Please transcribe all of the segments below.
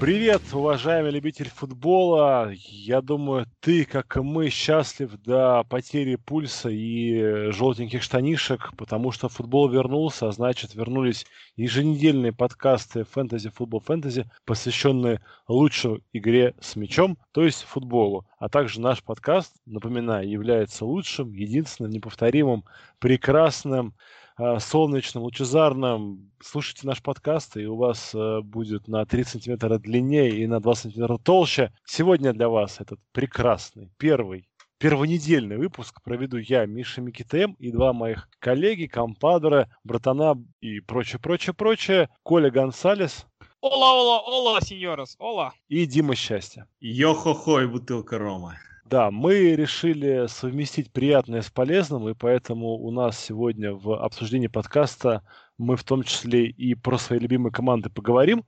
Привет, уважаемый любитель футбола. Я думаю, ты, как и мы, счастлив до потери пульса и желтеньких штанишек, потому что футбол вернулся, а значит вернулись еженедельные подкасты «Фэнтези, футбол, фэнтези», посвященные лучшей игре с мячом, то есть футболу. А также наш подкаст, напоминаю, является лучшим, единственным, неповторимым, прекрасным, а, солнечным, лучезарным, слушайте наш подкаст, и у вас э, будет на 3 сантиметра длиннее и на 2 сантиметра толще. Сегодня для вас этот прекрасный первый первонедельный выпуск проведу я, Миша Микитем, и два моих коллеги, компадора, братана и прочее, прочее, прочее. Коля Гонсалес. Ола, ола, ола, сеньорос, ола. И Дима Счастья. Йо-хо-хо и бутылка рома. Да, мы решили совместить приятное с полезным, и поэтому у нас сегодня в обсуждении подкаста мы в том числе и про свои любимые команды поговорим.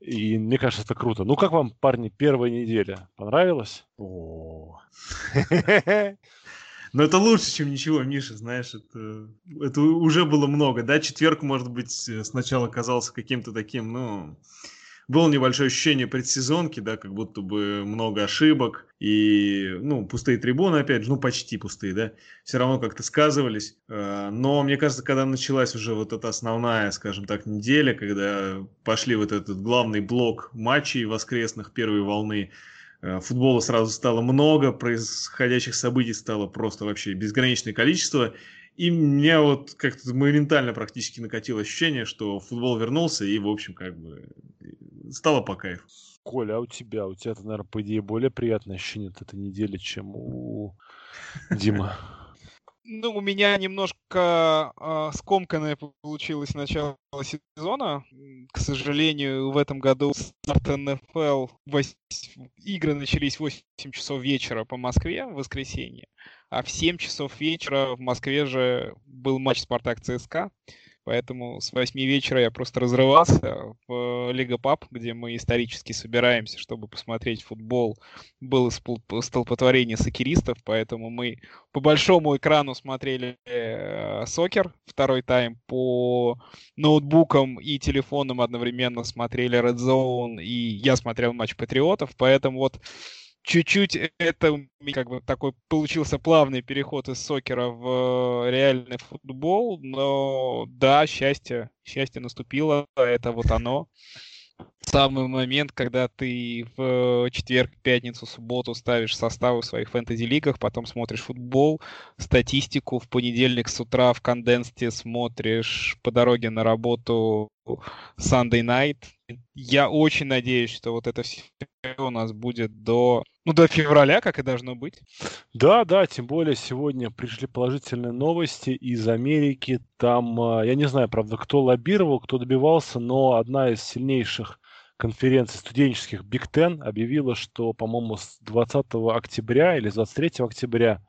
И мне кажется, это круто. Ну, как вам, парни, первая неделя? Понравилось? О. Но это лучше, чем ничего, Миша, знаешь, это, это уже было много, да, четверг, может быть, сначала казался каким-то таким, ну, было небольшое ощущение предсезонки, да, как будто бы много ошибок и, ну, пустые трибуны, опять же, ну, почти пустые, да, все равно как-то сказывались. Э, но, мне кажется, когда началась уже вот эта основная, скажем так, неделя, когда пошли вот этот главный блок матчей воскресных первой волны, э, футбола сразу стало много, происходящих событий стало просто вообще безграничное количество, и мне вот как-то моментально практически накатило ощущение, что футбол вернулся, и, в общем, как бы стало по кайфу. Коля, а у тебя? У тебя, наверное, по идее, более приятное ощущение от этой недели, чем у Дима. Ну, у меня немножко э, скомканное получилось начало сезона. К сожалению, в этом году старт НФЛ игры начались в 8 часов вечера по Москве в воскресенье, а в 7 часов вечера в Москве же был матч Спартак ЦСКА. Поэтому с 8 вечера я просто разрывался в Лига Пап, где мы исторически собираемся, чтобы посмотреть футбол. Было столпотворение сокеристов, поэтому мы по большому экрану смотрели э, сокер, второй тайм, по ноутбукам и телефонам одновременно смотрели Red Zone, и я смотрел матч Патриотов, поэтому вот чуть-чуть это как бы такой получился плавный переход из сокера в реальный футбол, но да, счастье, счастье наступило, это вот оно. Самый момент, когда ты в четверг, пятницу, субботу ставишь составы в своих фэнтези-лигах, потом смотришь футбол, статистику, в понедельник с утра в конденсте смотришь по дороге на работу Sunday Night. Я очень надеюсь, что вот это все у нас будет до, ну, до февраля, как и должно быть. Да, да, тем более сегодня пришли положительные новости из Америки. Там, а, я не знаю, правда, кто лоббировал, кто добивался, но одна из сильнейших конференций студенческих Big Ten объявила, что, по-моему, с 20 октября или с 23 октября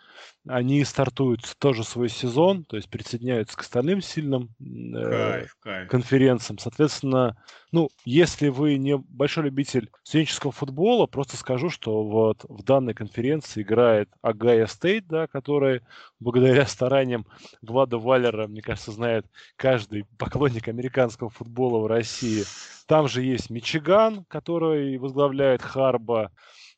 они стартуют тоже свой сезон, то есть присоединяются к остальным сильным э, кайф, кайф. конференциям. Соответственно, ну, если вы не большой любитель студенческого футбола, просто скажу, что вот в данной конференции играет Агая Стейт, да, который благодаря стараниям Влада Валера, мне кажется, знает каждый поклонник американского футбола в России. Там же есть Мичиган, который возглавляет Харба,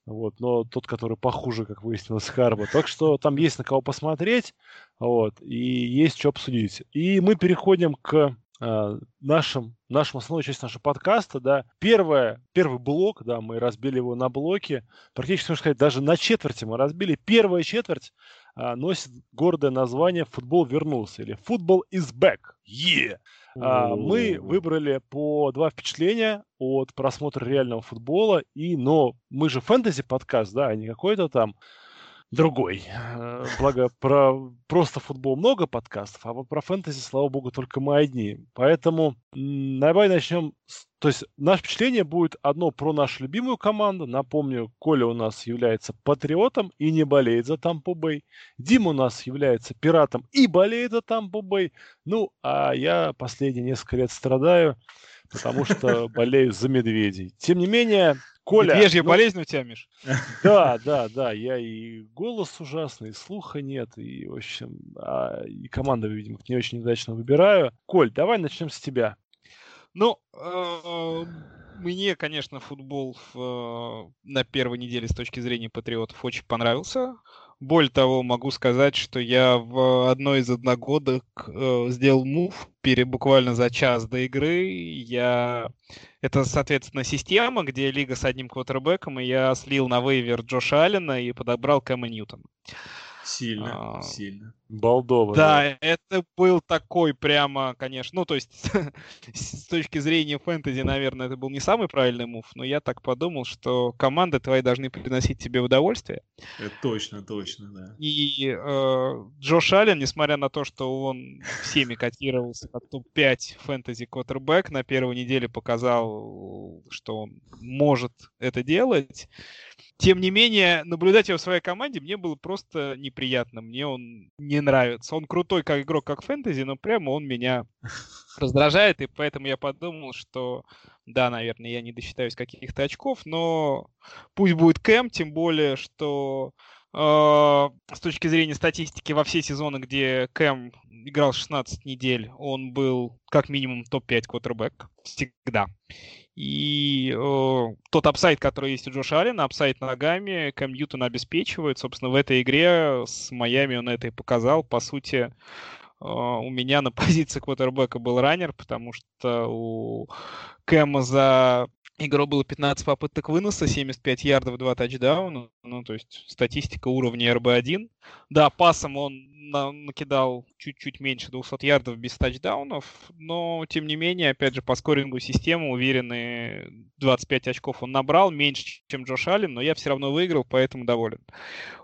вот, но тот, который похуже, как выяснилось, Харба. Так что там есть на кого посмотреть, вот, и есть что обсудить. И мы переходим к э, нашим, нашим основной части нашего подкаста, да. Первое, первый блок, да, мы разбили его на блоки. Практически, можно сказать, даже на четверти мы разбили. Первая четверть э, носит гордое название «Футбол вернулся» или «Футбол is back». Yeah! А, мы выбрали по два впечатления от просмотра реального футбола. И, но мы же фэнтези подкаст, да, а не какой-то там другой. Э, благо, про просто футбол много подкастов, а вот про фэнтези, слава богу, только мы одни. Поэтому давай начнем. С... То есть наше впечатление будет одно про нашу любимую команду. Напомню, Коля у нас является патриотом и не болеет за Тампо Бэй. Дима у нас является пиратом и болеет за Тампо Бэй. Ну, а я последние несколько лет страдаю, потому что болею за медведей. Тем не менее, Коля, Медвежья ну, болезнь у тебя, Миш? Да, да, да, я и голос ужасный, и слуха нет, и, в общем, а, и команду, видимо, не очень удачно выбираю. Коль, давай начнем с тебя. Ну, э, мне, конечно, футбол в, на первой неделе с точки зрения патриотов очень понравился. Более того, могу сказать, что я в одной из одногодок э, сделал мув пере, буквально за час до игры. Я... Это, соответственно, система, где лига с одним квотербеком, и я слил на вейвер Джоша Аллена и подобрал Кэма Ньютона. Сильно, а, сильно. Балдово. Да, да, это был такой прямо, конечно, ну, то есть с точки зрения фэнтези, наверное, это был не самый правильный мув, но я так подумал, что команды твои должны приносить тебе удовольствие. Это точно, точно, да. И э, Джош Аллен, несмотря на то, что он всеми котировался как топ-5 фэнтези квотербек, на первой неделе показал, что он может это делать. Тем не менее, наблюдать его в своей команде мне было просто неприятно. Мне он не нравится. Он крутой как игрок, как фэнтези, но прямо он меня раздражает, и поэтому я подумал, что да, наверное, я не досчитаюсь каких-то очков, но пусть будет Кэм, тем более, что э, с точки зрения статистики во все сезоны, где Кэм играл 16 недель, он был как минимум топ-5 квотербек всегда. И э, тот upside, который есть у Джоша Аллена, upside ногами, Кэм Ньютон обеспечивает. Собственно, в этой игре с Майами он это и показал. По сути, э, у меня на позиции квотербека был runner, потому что у Кэма за игру было 15 попыток выноса, 75 ярдов, 2 тачдауна. Ну, то есть статистика уровня РБ-1. Да, пасом он на, накидал чуть-чуть меньше 200 ярдов без тачдаунов, но, тем не менее, опять же, по скорингу системы уверенные 25 очков он набрал, меньше, чем Джош Аллен, но я все равно выиграл, поэтому доволен.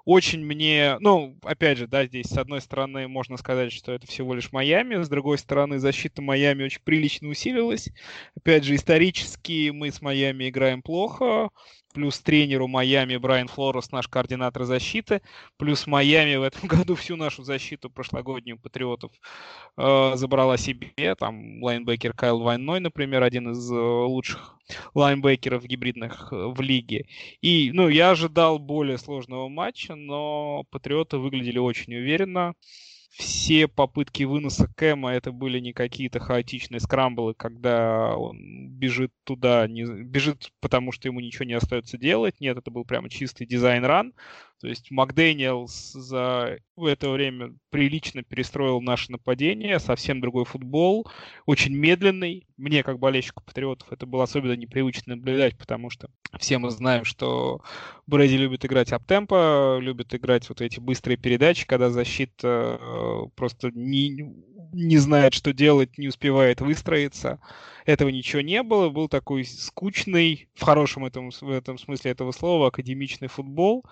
Очень мне, ну, опять же, да, здесь с одной стороны можно сказать, что это всего лишь Майами, с другой стороны защита Майами очень прилично усилилась. Опять же, исторически мы с Майами играем плохо, плюс тренер у Майами Брайан Флорес, наш координатор защиты, плюс Майами в этом году всю нашу защиту прошлогоднюю Патриотов э, забрала себе, там лайнбекер Кайл Ван Ной, например, один из э, лучших лайнбекеров гибридных э, в лиге. И, ну, я ожидал более сложного матча, но Патриоты выглядели очень уверенно все попытки выноса Кэма это были не какие-то хаотичные скрамблы, когда он бежит туда, не, бежит потому что ему ничего не остается делать. Нет, это был прямо чистый design run. То есть Макдэниелс за это время прилично перестроил наше нападение, совсем другой футбол, очень медленный. Мне, как болельщику Патриотов, это было особенно непривычно наблюдать, потому что все мы знаем, что Брэди любит играть аптемпо, любит играть вот эти быстрые передачи, когда защита э, просто не, не знает, что делать, не успевает выстроиться. Этого ничего не было. Был такой скучный, в хорошем этом, в этом смысле этого слова, академичный футбол.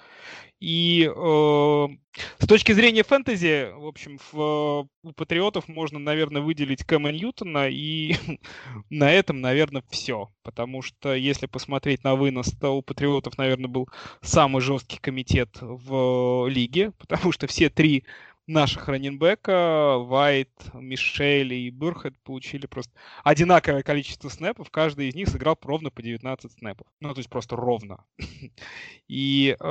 И э, с точки зрения фэнтези, в общем, в, у Патриотов можно, наверное, выделить Кэма Ньютона, и на этом, наверное, все. Потому что, если посмотреть на вынос, то у Патриотов, наверное, был самый жесткий комитет в лиге, потому что все три наших раненбека, Вайт, Мишель и Бурхед получили просто одинаковое количество снэпов. Каждый из них сыграл ровно по 19 снэпов. Ну, то есть просто ровно. И, э,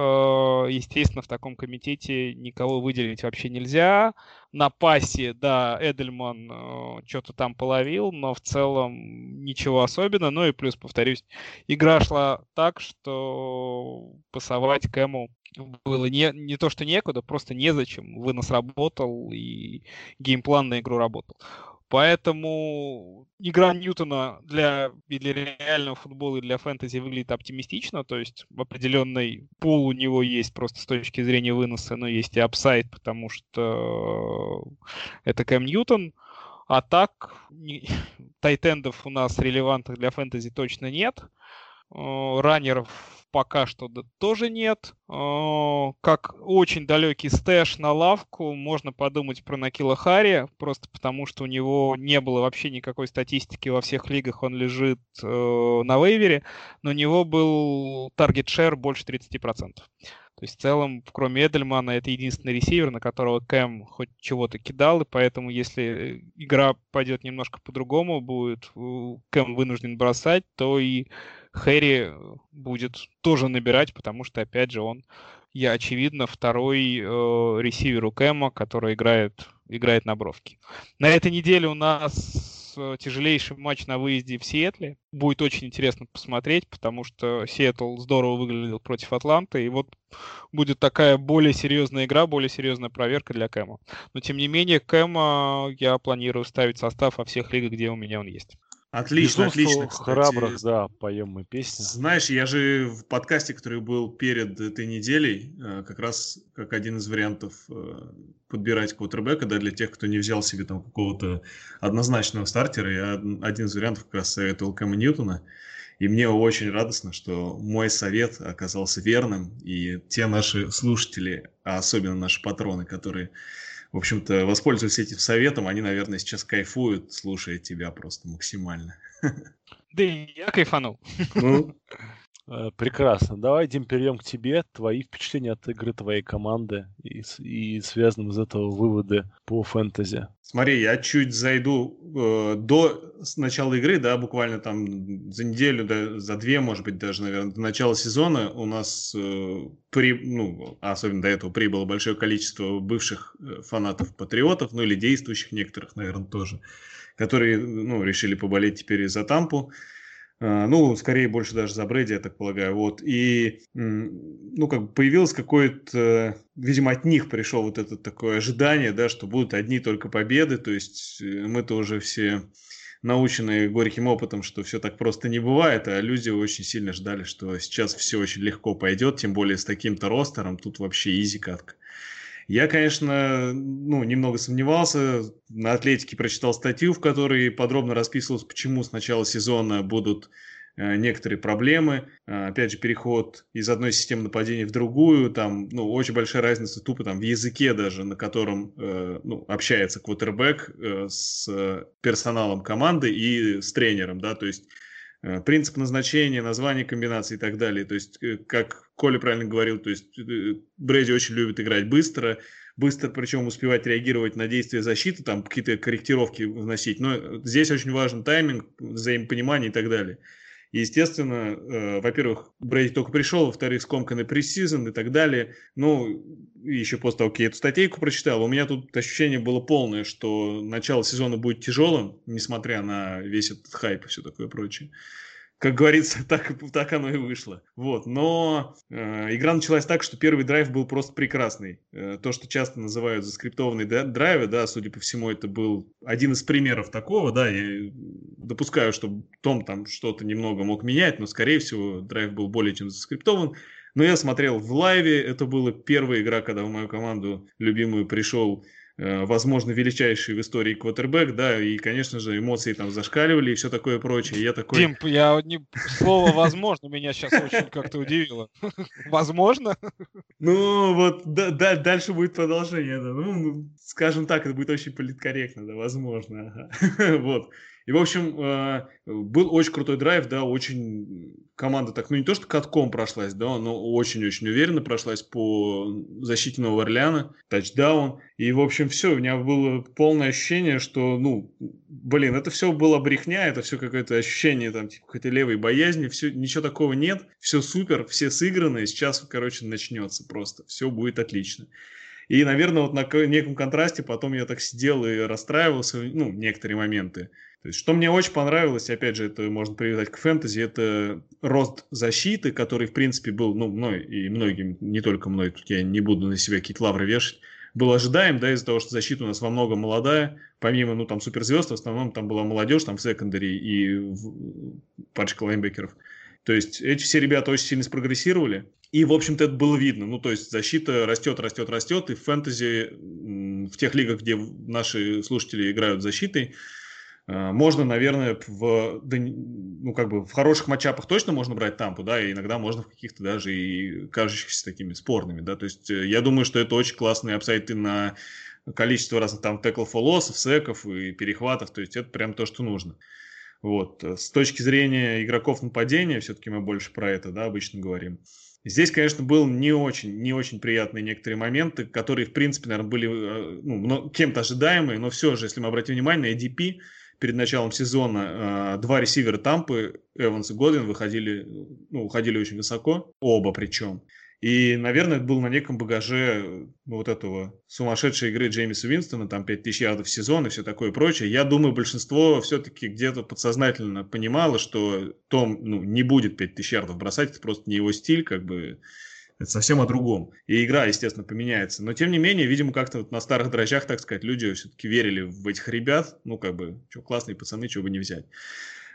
естественно, в таком комитете никого выделить вообще нельзя. На пасе, да, Эдельман э, что-то там половил, но в целом ничего особенного. Ну и плюс, повторюсь, игра шла так, что пасовать Кэму было не, не то, что некуда, просто незачем. Вынос работал, и game plan на игру работал. Поэтому игра Ньютона для, для реального футбола и для фэнтези выглядит оптимистично, то есть в определенный пол у него есть просто с точки зрения выноса, но есть и upside, потому что это Кэм Ньютон. А так, тайтендов у нас релевантных для фэнтези точно нет. Раннеров пока что тоже нет. Как очень далекий stash на лавку, можно подумать про Нкила Харри, просто потому что у него не было вообще никакой статистики во всех лигах, он лежит э, на вейвере, но у него был target share больше 30%. То есть в целом, кроме Эдельмана, это единственный ресивер, на которого Кэм хоть чего-то кидал, и поэтому если игра пойдет немножко по-другому, будет Кэм вынужден бросать, то и Хэри будет тоже набирать, потому что, опять же, он, я очевидно, второй э, ресивер у Кэма, который играет, играет на бровке. На этой неделе у нас Э, тяжелейший матч на выезде в Сиэтле. Будет очень интересно посмотреть, потому что Сиэтл здорово выглядел против Атланты, и вот будет такая более серьезная игра, более серьезная проверка для Кэма. Но тем не менее, Кэма я планирую ставить состав во всех лигах, где у меня он есть. Отлично, отлично. Кстати. Храбрых, да, поем мы песни. Знаешь, я же в подкасте, который был перед этой неделей, э, как раз как один из вариантов э, подбирать квотербека, да, для тех, кто не взял себе там какого-то однозначного стартера, я один из вариантов как раз советовал Кэма Ньютона. И мне очень радостно, что мой совет оказался верным, и те наши слушатели, а особенно наши патроны, которые в общем-то, воспользуясь этим советом, они, наверное, сейчас кайфуют, слушая тебя просто максимально. Да и я кайфанул. Ну, прекрасно. Давай, Дим, перейдем к тебе. Твои впечатления от игры твоей команды и, и связанным из этого выводы по фэнтези. Смотри, я чуть зайду э, до начала игры, да, буквально там за неделю, да, за две, может быть, даже, наверное, до начала сезона у нас э, при, ну, особенно до этого прибыло большое количество бывших э, фанатов-патриотов, ну или действующих некоторых, наверное, тоже, которые, ну, решили поболеть теперь за Тампу. Ну, скорее больше даже за Брэди, я так полагаю. Вот. И, ну, как бы появилось какое-то, видимо, от них пришло вот это такое ожидание, да, что будут одни только победы. То есть э, мы-то уже все наученные горьким опытом, что все так просто не бывает, а люди очень сильно ждали, что сейчас все очень легко пойдет, тем более с таким-то ростером, тут вообще изи катка. Я, конечно, ну, немного сомневался. На Атлетике прочитал статью, в которой подробно расписывалось, почему с начала сезона будут э, некоторые проблемы. Э, опять же, переход из одной системы нападения в другую. Там, ну, очень большая разница тупо там в языке даже, на котором э, ну, общается квотербек э, с персоналом команды и с тренером, да, то есть Э, принцип назначения, название комбинации и так далее. То есть, э, как Коля правильно говорил, то есть э, Брэди очень любит играть быстро, быстро причем успевать реагировать на действия защиты, там какие-то корректировки вносить. Но здесь очень важен тайминг, взаимопонимание и так далее. И, естественно, э, во-первых, Брейди только пришел, во-вторых, скомканный пресизон и так далее. Ну, еще после того, как я эту статейку прочитал, у меня тут ощущение было полное, что начало сезона будет тяжелым, несмотря на весь этот хайп и все такое прочее как говорится, так, так оно и вышло. Вот. Но э, игра началась так, что первый драйв был просто прекрасный. Э, то, что часто называют заскриптованные драйвы, да, судя по всему, это был один из примеров такого, да, я допускаю, что Том там что-то немного мог менять, но, скорее всего, драйв был более чем заскриптован. Но я смотрел в лайве, это была первая игра, когда в мою команду любимую пришел Э, возможно, величайший в истории квотербек, да, и, конечно же, эмоции там зашкаливали и все такое прочее. Я такой... Дим, я не... слово «возможно» меня сейчас очень как-то удивило. Возможно? Ну, вот да, да, дальше будет продолжение, да. Ну, скажем так, это будет очень политкорректно, да, возможно. Ага. Вот. И, в общем, э, был очень крутой драйв, да, очень команда так, ну не то, что катком прошлась, да, но очень-очень уверенно прошлась по защите Нового Орлеана, тачдаун. И, в общем, все, у меня было полное ощущение, что, ну, блин, это все было брехня, это все какое-то ощущение, там, типа, какой-то левой боязни, все, ничего такого нет, все супер, все сыграны, сейчас, короче, начнется просто, все будет отлично. И, наверное, вот на неком контрасте потом я так сидел и расстраивался, ну, некоторые моменты. То есть, что мне очень понравилось, опять же, это можно привязать к фэнтези, это рост защиты, который, в принципе, был, ну, мной и многим, не только мной, тут я не буду на себя какие-то лавры вешать, был ожидаем, да, из-за того, что защита у нас во многом молодая, помимо, ну, там, суперзвезд, в основном там была молодежь, там, в секондаре и в... парочка лайнбекеров. То есть, эти все ребята очень сильно спрогрессировали, и, в общем-то, это было видно. Ну, то есть, защита растет, растет, растет, и в фэнтези, в тех лигах, где наши слушатели играют защитой, можно, наверное, в, ну, как бы в хороших матчапах точно можно брать тампу, да, и иногда можно в каких-то даже и кажущихся такими спорными, да, то есть э, я думаю, что это очень классные апсайты на количество разных там теклов фолосов, секов и перехватов, то есть это прям то, что нужно. Вот. С точки зрения игроков нападения, все-таки мы больше про это, да, обычно говорим. Здесь, конечно, был не очень, не очень приятные некоторые моменты, которые, в принципе, наверное, были э, ну, кем-то ожидаемые, но все же, если мы обратим внимание на ADP, перед началом сезона два ресивера Тампы, Эванс и Годвин, выходили, ну, уходили очень высоко, оба причем. И, наверное, это был на неком багаже ну, вот этого сумасшедшей игры Джеймиса Уинстона, там 5000 ярдов в сезон и все такое прочее. Я думаю, большинство все-таки где-то подсознательно понимало, что Том ну, не будет 5000 ярдов бросать, это просто не его стиль, как бы это совсем о другом. И игра, естественно, поменяется. Но, тем не менее, видимо, как-то вот на старых дрожжах, так сказать, люди все-таки верили в этих ребят. Ну, как бы, что, классные пацаны, чего бы не взять.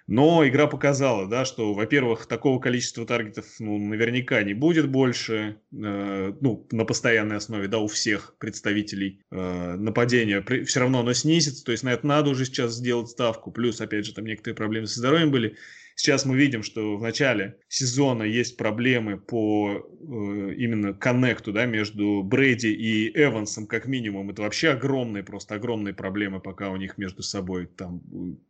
Но игра показала, да, что, во-первых, такого количества таргетов ну, наверняка не будет больше, э, ну, на постоянной основе, да, у всех представителей э, нападения. При, все равно оно снизится, то есть на это надо уже сейчас сделать ставку. Плюс, опять же, там некоторые проблемы со здоровьем были. Сейчас мы видим, что в начале сезона есть проблемы по э, именно коннекту да, между Брэди и Эвансом, как минимум. Это вообще огромные, просто огромные проблемы пока у них между собой. Там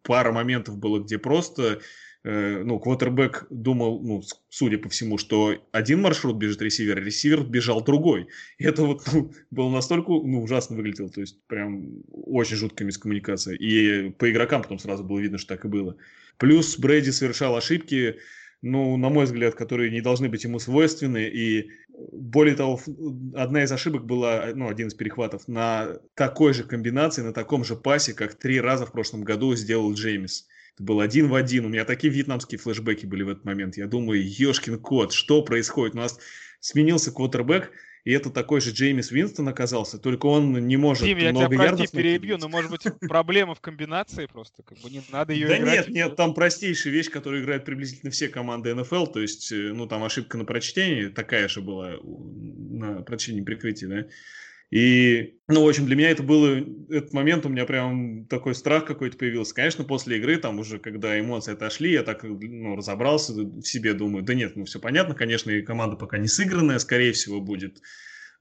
пара моментов было, где просто э, ну, квотербек думал, ну, судя по всему, что один маршрут бежит ресивер, а ресивер бежал другой. И это вот ну, было настолько ну, ужасно выглядело, то есть прям очень жуткая мискоммуникация. И по игрокам потом сразу было видно, что так и было. Плюс Брэди совершал ошибки, ну, на мой взгляд, которые не должны быть ему свойственны. И более того, одна из ошибок была, ну, один из перехватов на такой же комбинации, на таком же пасе, как три раза в прошлом году сделал Джеймис. Это был один в один. У меня такие вьетнамские флешбеки были в этот момент. Я думаю, ешкин кот, что происходит? У нас сменился квотербек, и это такой же Джеймис Винстон оказался, только он не может Дим, я много тебя, прости, перебью, но может быть проблема в комбинации просто, как бы не надо ее Да нет, нет, там простейшая вещь, которую играют приблизительно все команды НФЛ, то есть, э, ну, там ошибка на прочтении, такая же была на прочтении прикрытия, да, и, ну, в общем, для меня это был этот момент, у меня прям такой страх какой-то появился. Конечно, после игры, там уже, когда эмоции отошли, я так, ну, разобрался в себе, думаю, да нет, ну, все понятно, конечно, и команда пока не сыгранная, скорее всего, будет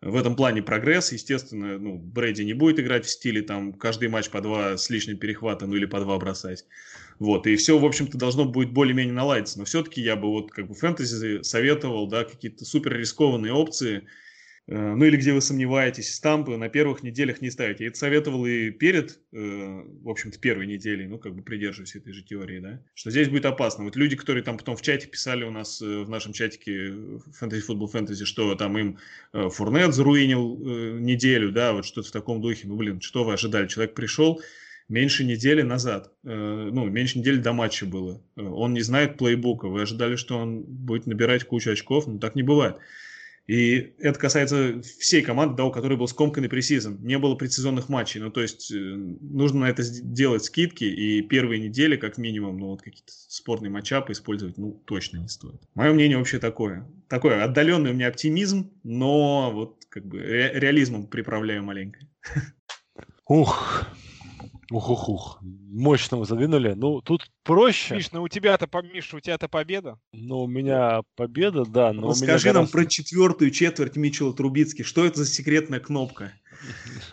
в этом плане прогресс. Естественно, ну, Брэди не будет играть в стиле там каждый матч по два с лишним перехвата, ну или по два бросать. Вот, и все, в общем-то, должно будет более-менее наладиться. Но все-таки я бы вот как бы фэнтези советовал, да, какие-то супер рискованные опции – ну или где вы сомневаетесь, стампы на первых неделях не ставите. Я это советовал и перед, э, в общем-то, первой неделей, ну, как бы придерживаясь этой же теории, да, что здесь будет опасно. Вот люди, которые там потом в чате писали у нас, э, в нашем чатике Fantasy Football Fantasy, что там им Фурнет заруинил неделю, да, вот что-то в таком духе. Ну, блин, что вы ожидали? Человек пришел, меньше недели назад, ну, меньше недели до матча было. Он не знает плейбука. Вы ожидали, что он будет набирать кучу очков? Ну, так не бывает. И это касается всей команды, да, у которой был скомканный пресизон. Не было предсезонных матчей. Ну, то есть, э, нужно на это делать скидки, и первые недели, как минимум, ну, вот какие-то спорные матчапы использовать, ну, точно не стоит. Мое мнение вообще такое. Такой отдаленный у меня оптимизм, но вот как бы ре- реализмом приправляю маленько. Ух, Ух-ух-ух. Мощно вы задвинули. Ну, тут проще. Миш, ну у тебя-то, Миша, у тебя-то победа. Ну, у меня победа, да. Но Расскажи нам раз... про четвертую четверть Митчелла Трубицки. Что это за секретная кнопка?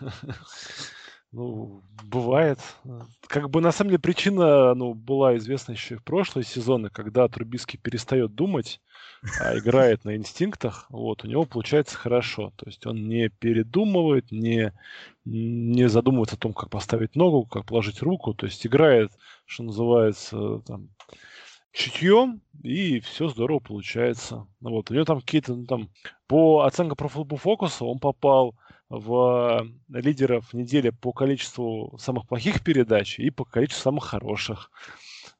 Ну, бывает. Как бы на самом деле причина ну, была известна еще в прошлые сезоны, когда Трубицкий перестает думать, а играет на инстинктах, вот, у него получается хорошо. То есть он не передумывает, не, не задумывается о том, как поставить ногу, как положить руку. То есть играет, что называется, там, чутьем, и все здорово получается. Ну вот, у него там какие-то, ну, там, по оценкам про фокуса он попал в лидеров недели по количеству самых плохих передач и по количеству самых хороших.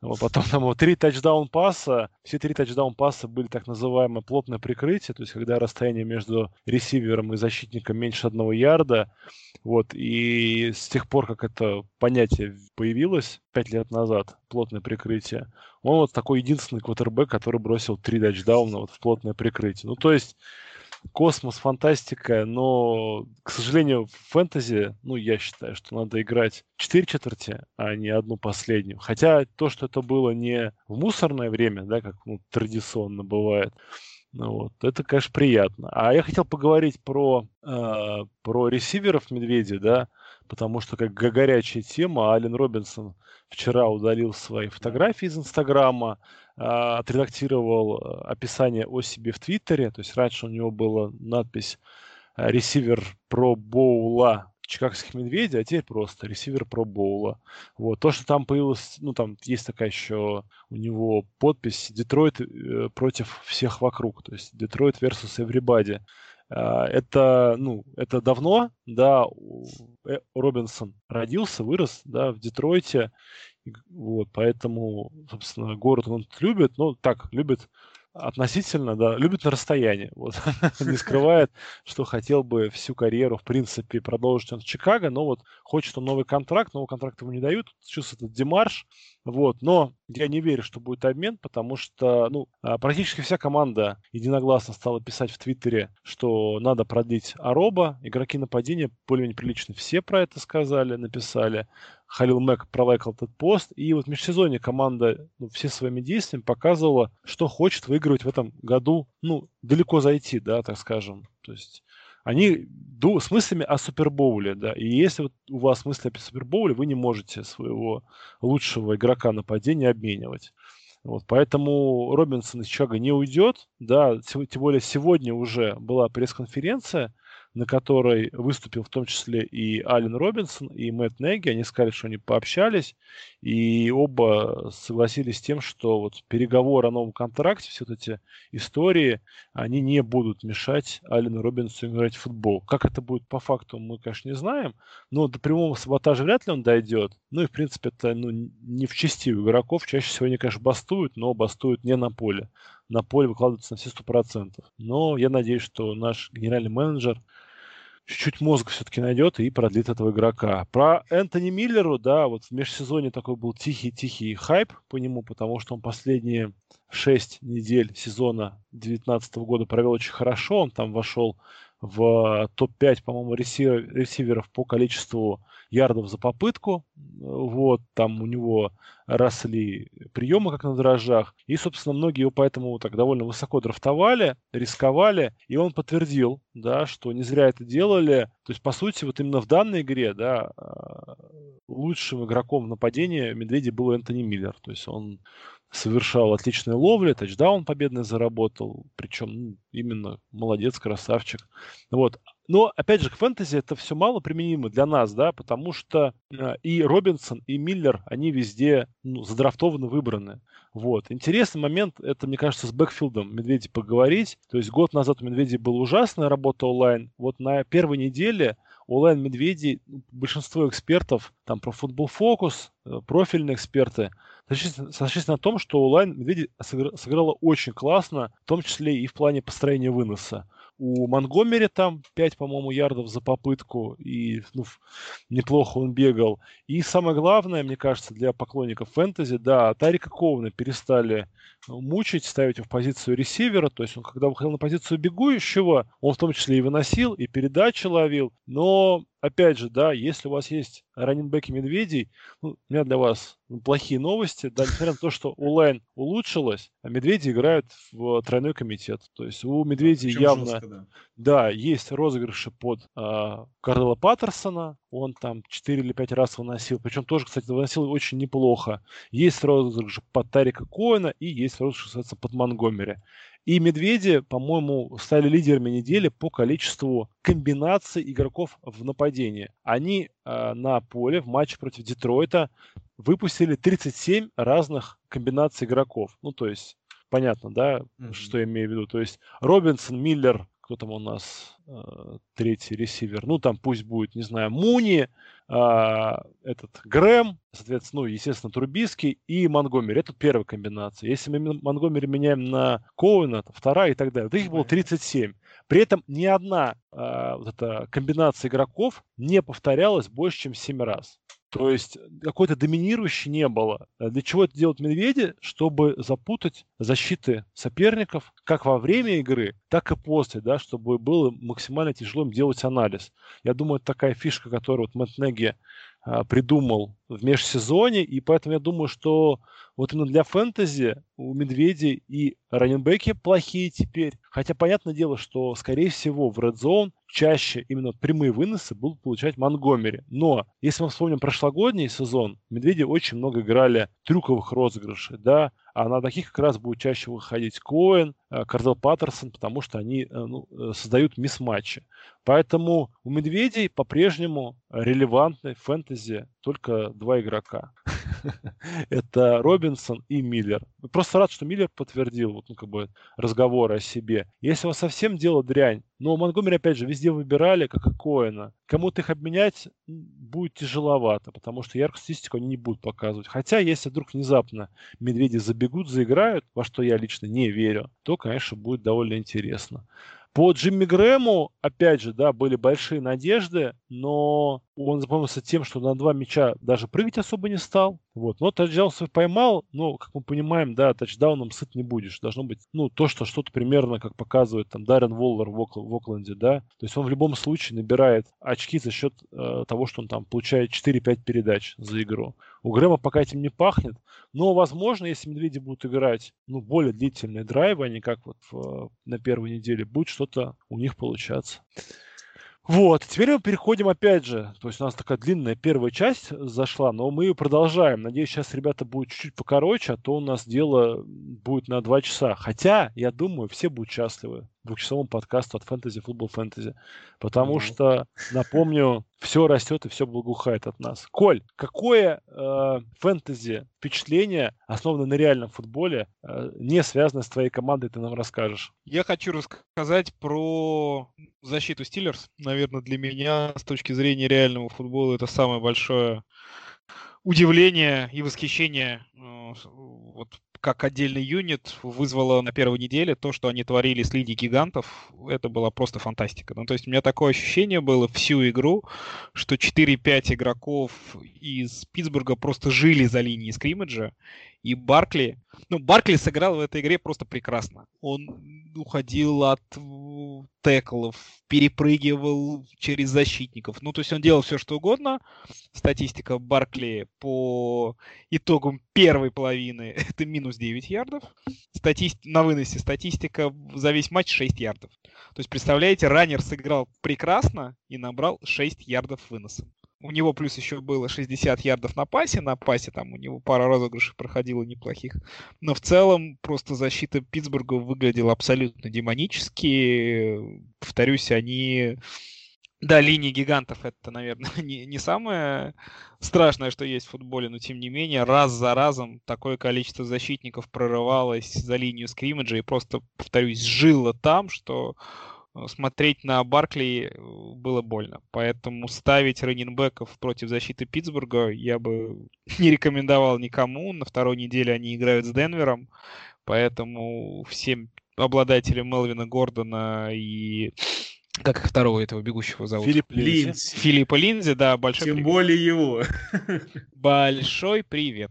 Вот потом там три тачдаун паса, все три тачдаун паса были так называемое плотное прикрытие, то есть когда расстояние между ресивером и защитником меньше одного ярда. Вот, и с тех пор, как это понятие появилось, пять лет назад, плотное прикрытие, он вот такой единственный квотербек, который бросил три тачдауна вот в плотное прикрытие. Ну, то есть космос, фантастика, но, к сожалению, в фэнтези, ну, я считаю, что надо играть 4 четверти, а не одну последнюю. Хотя то, что это было не в мусорное время, да, как ну, традиционно бывает, ну, вот, это, конечно, приятно. А я хотел поговорить про, э, про ресиверов Медведи, да, потому что как горячая тема, Ален Робинсон вчера удалил свои фотографии из Инстаграма, а, отредактировал э, описание о себе в Твиттере. То есть раньше у него была надпись э, ресивер про боула чикагских медведей, а теперь просто ресивер про боула. Вот. То, что там появилось, ну, там есть такая еще у него подпись Детройт э, против всех вокруг, то есть Детройт versus everybody. Э, это, ну, это давно, да, э, Робинсон родился, вырос, да, в Детройте, вот, поэтому, собственно, город он любит, ну, так, любит относительно, да, любит на расстоянии. Вот. не скрывает, что хотел бы всю карьеру, в принципе, продолжить он в Чикаго, но вот хочет он новый контракт, новый контракт ему не дают, чувствует этот демарш, вот, но я не верю, что будет обмен, потому что, ну, а, практически вся команда единогласно стала писать в Твиттере, что надо продлить Ароба, игроки нападения более-менее прилично все про это сказали, написали, Халил Мэк пролайкал этот пост, и вот в межсезонье команда ну, все своими действиями показывала, что хочет выигрывать в этом году, ну, далеко зайти, да, так скажем. То есть они ду, с мыслями о Супербоуле, да, и если вот у вас мысли о Супербоуле, вы не можете своего лучшего игрока нападения обменивать. Вот, поэтому Робинсон из Чага не уйдет, да, тем более сегодня уже была пресс-конференция, на которой выступил в том числе и Ален Робинсон, и Мэтт Неги. Они сказали, что они пообщались, и оба согласились с тем, что вот переговоры о новом контракте, все вот эти истории, они не будут мешать Алену Робинсону играть в футбол. Как это будет по факту, мы, конечно, не знаем, но до прямого саботажа вряд ли он дойдет. Ну и, в принципе, это ну, не в части у игроков. Чаще всего они, конечно, бастуют, но бастуют не на поле. На поле выкладываются на все сто процентов. Но я надеюсь, что наш генеральный менеджер чуть-чуть мозг все-таки найдет и продлит этого игрока. Про Энтони Миллеру, да, вот в межсезоне такой был тихий-тихий хайп по нему, потому что он последние шесть недель сезона 2019 года провел очень хорошо. Он там вошел в топ-5, по-моему, ресиверов по количеству ярдов за попытку. Вот, там у него росли приемы, как на дрожжах. И, собственно, многие его поэтому так довольно высоко драфтовали, рисковали. И он подтвердил, да, что не зря это делали. То есть, по сути, вот именно в данной игре, да, а, лучшим игроком в нападении Медведи был Энтони Миллер. То есть он совершал отличные ловли, тачдаун победный заработал, причем ну, именно молодец, красавчик. Вот. Но, опять же, к фэнтези это все мало применимо для нас, да, потому что э, и Робинсон, и Миллер, они везде ну, задрафтованы, выбраны. Вот. Интересный момент, это, мне кажется, с бэкфилдом Медведи поговорить. То есть год назад у Медведей была ужасная работа онлайн. Вот на первой неделе онлайн Медведи, большинство экспертов, там про футбол фокус, э, профильные эксперты, сошлись на том, что онлайн Медведи сыграла очень классно, в том числе и в плане построения выноса. У Монгомери там 5, по-моему, ярдов за попытку, и ну, неплохо он бегал. И самое главное, мне кажется, для поклонников фэнтези, да, Тарика Ковна перестали мучить, ставить его в позицию ресивера, то есть он когда выходил на позицию бегущего, он в том числе и выносил, и передачи ловил, но опять же, да, если у вас есть раненбеки медведей, ну, у меня для вас плохие новости, да, несмотря на то, что онлайн улучшилось, а медведи играют в тройной комитет. То есть у медведей явно, жестко, да. да, есть розыгрыши под а, Карла Паттерсона, он там 4 или 5 раз выносил, причем тоже, кстати, выносил очень неплохо. Есть розыгрыши под Тарика Коэна и есть розыгрыши, кстати, под Монгомери. И медведи, по-моему, стали лидерами недели по количеству комбинаций игроков в нападении. Они э, на поле в матче против Детройта выпустили 37 разных комбинаций игроков. Ну, то есть, понятно, да, mm-hmm. что я имею в виду. То есть Робинсон, Миллер, кто там у нас э, третий ресивер, ну там пусть будет, не знаю, Муни, э, этот Грэм, соответственно, ну, естественно, Трубиский и Монгомери. Это первая комбинация. Если мы Монгомери меняем на Коуна, то вторая и так далее. Вот их было 37. При этом ни одна э, вот эта комбинация игроков не повторялась больше, чем 7 раз. То есть какой-то доминирующей не было. А для чего это делают медведи? Чтобы запутать защиты соперников как во время игры, так и после, да, чтобы было максимально тяжело им делать анализ. Я думаю, это такая фишка, которую вот Мэтт Неги а, придумал в межсезоне, и поэтому я думаю, что вот именно для фэнтези у Медведей и раненбеки плохие теперь. Хотя понятное дело, что, скорее всего, в Red Zone чаще именно прямые выносы будут получать Монгомери. Но, если мы вспомним прошлогодний сезон, Медведи очень много играли трюковых розыгрышей, да, а на таких как раз будет чаще выходить Коэн, э, Кардел Паттерсон, потому что они э, ну, э, создают мисс-матчи. Поэтому у медведей по-прежнему релевантный фэнтези только два игрока. Это Робинсон и Миллер. Просто рад, что Миллер подтвердил вот, ну, как бы, разговоры о себе. Если у вас совсем дело дрянь, но Монгомери, опять же, везде выбирали, как и Коэна. Кому-то их обменять будет тяжеловато, потому что яркую статистику они не будут показывать. Хотя, если вдруг внезапно медведи забегут, заиграют, во что я лично не верю, то, конечно, будет довольно интересно. По Джимми Грэму, опять же, да, были большие надежды, но он запомнился тем, что на два мяча даже прыгать особо не стал. Вот. Но тачдаун поймал, но, как мы понимаем, да, тачдауном сыт не будешь. Должно быть, ну, то, что что-то примерно, как показывает там Даррен Воллер в, Окл- в Окленде, да. То есть он в любом случае набирает очки за счет э, того, что он там получает 4-5 передач за игру. У Грэма пока этим не пахнет, но, возможно, если медведи будут играть, ну, более длительные драйвы, а не как вот в, на первой неделе, будет что-то у них получаться. Вот, теперь мы переходим опять же, то есть у нас такая длинная первая часть зашла, но мы ее продолжаем. Надеюсь, сейчас ребята будут чуть-чуть покороче, а то у нас дело будет на два часа. Хотя, я думаю, все будут счастливы двухчасовому подкасту от Fantasy Football Fantasy. Потому mm-hmm. что, напомню, все растет и все благоухает от нас. Коль, какое э, фэнтези впечатление, основанное на реальном футболе, э, не связанное с твоей командой, ты нам расскажешь? Я хочу рассказать про защиту Стиллерс. Наверное, для меня с точки зрения реального футбола это самое большое удивление и восхищение э, вот как отдельный юнит вызвало на первой неделе то, что они творили с линией гигантов. Это была просто фантастика. Ну, то есть у меня такое ощущение было всю игру, что 4-5 игроков из Питтсбурга просто жили за линией скриммиджа. И Баркли, ну, Баркли сыграл в этой игре просто прекрасно. Он уходил от теклов, перепрыгивал через защитников. Ну, то есть он делал все, что угодно. Статистика Баркли по итогам первой половины это минус 9 ярдов. Статист... На выносе статистика за весь матч 6 ярдов. То есть, представляете, раннер сыграл прекрасно и набрал 6 ярдов выноса. У него плюс еще было 60 ярдов на пасе. На пасе там у него пара розыгрышей проходило неплохих. Но в целом просто защита Питтсбурга выглядела абсолютно демонически. Повторюсь, они... Да, линии гигантов это, наверное, не, не самое страшное, что есть в футболе, но тем не менее, раз за разом такое количество защитников прорывалось за линию скриммиджа и просто, повторюсь, жило там, что смотреть на Баркли э, было больно. Поэтому ставить раненбеков против защиты Питтсбурга я бы не рекомендовал никому. На второй неделе они играют с Денвером. Поэтому всем обладателям Мелвина Гордона и как второго этого бегущего зовут? Филипп Линзи. Филиппа Линзи, да, большой Тем привет. более его. Большой привет.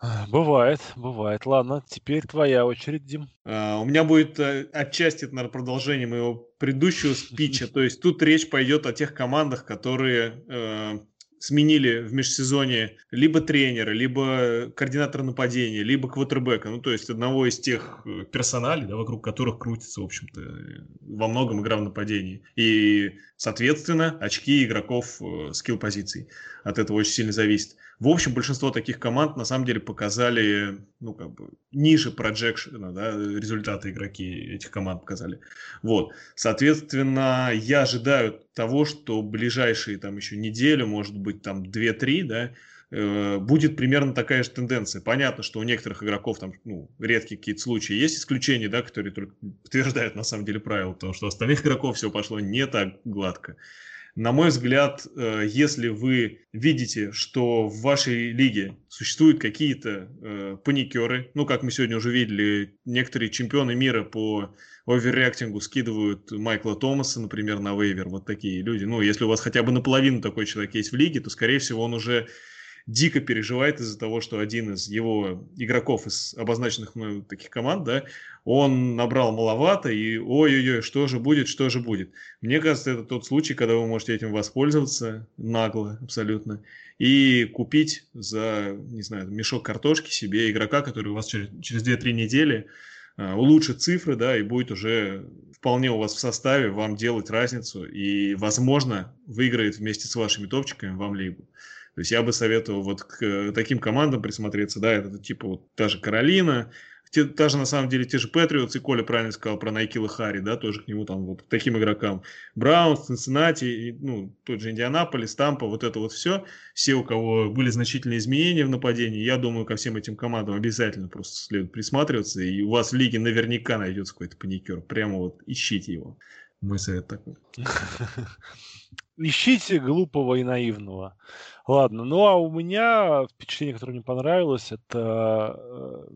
А, бывает, бывает. Ладно, теперь твоя очередь, Дим. А, у меня будет а, отчасти, это, наверное, продолжение моего предыдущего спича. То есть тут речь пойдет о тех командах, которые э, сменили в межсезонье либо тренера, либо координатора нападения, либо квотербека. Ну, то есть одного из тех э, персоналей, да, вокруг которых крутится, в общем-то, во многом игра в нападении. И, соответственно, очки игроков э, скилл-позиций от этого очень сильно зависит. В общем, большинство таких команд на самом деле показали, ну, как бы, ниже проджекшена, да, результаты игроки этих команд показали. Вот. Соответственно, я ожидаю того, что ближайшие там еще неделю, может быть, там 2-3, да, э, будет примерно такая же тенденция. Понятно, что у некоторых игроков там ну, редкие какие-то случаи. Есть исключения, да, которые только подтверждают на самом деле правила, потому что у остальных игроков все пошло не так гладко. На мой взгляд, э, если вы видите, что в вашей лиге существуют какие-то э, паникеры, ну, как мы сегодня уже видели, некоторые чемпионы мира по оверреактингу скидывают Майкла Томаса, например, на вейвер, вот такие люди. Ну, если у вас хотя бы наполовину такой человек есть в лиге, то, скорее всего, он уже дико переживает из-за того, что один из его игроков из обозначенных мною таких команд, да, он набрал маловато, и ой-ой-ой, что же будет, что же будет. Мне кажется, это тот случай, когда вы можете этим воспользоваться нагло абсолютно и купить за, не знаю, мешок картошки себе игрока, который у вас через, через 2-3 недели uh, улучшит цифры, да, и будет уже вполне у вас в составе вам делать разницу и, возможно, выиграет вместе с вашими топчиками вам лигу. То есть я бы советовал вот к э, таким командам присмотреться, да, это типа вот та же Каролина, те, та же, на самом деле, те же Патриотс, и Коля правильно сказал про Найкила Хари, да, тоже к нему там вот к таким игрокам. Браунс, Цинциннати, ну, тот же Индианаполис, Тампа, вот это вот все. Все, у кого были значительные изменения в нападении, я думаю, ко всем этим командам обязательно просто следует присматриваться, и у вас в лиге наверняка найдется какой-то паникер. Прямо вот ищите его. Мой совет такой. Ищите глупого и наивного. Ладно, ну а у меня впечатление, которое мне понравилось, это э,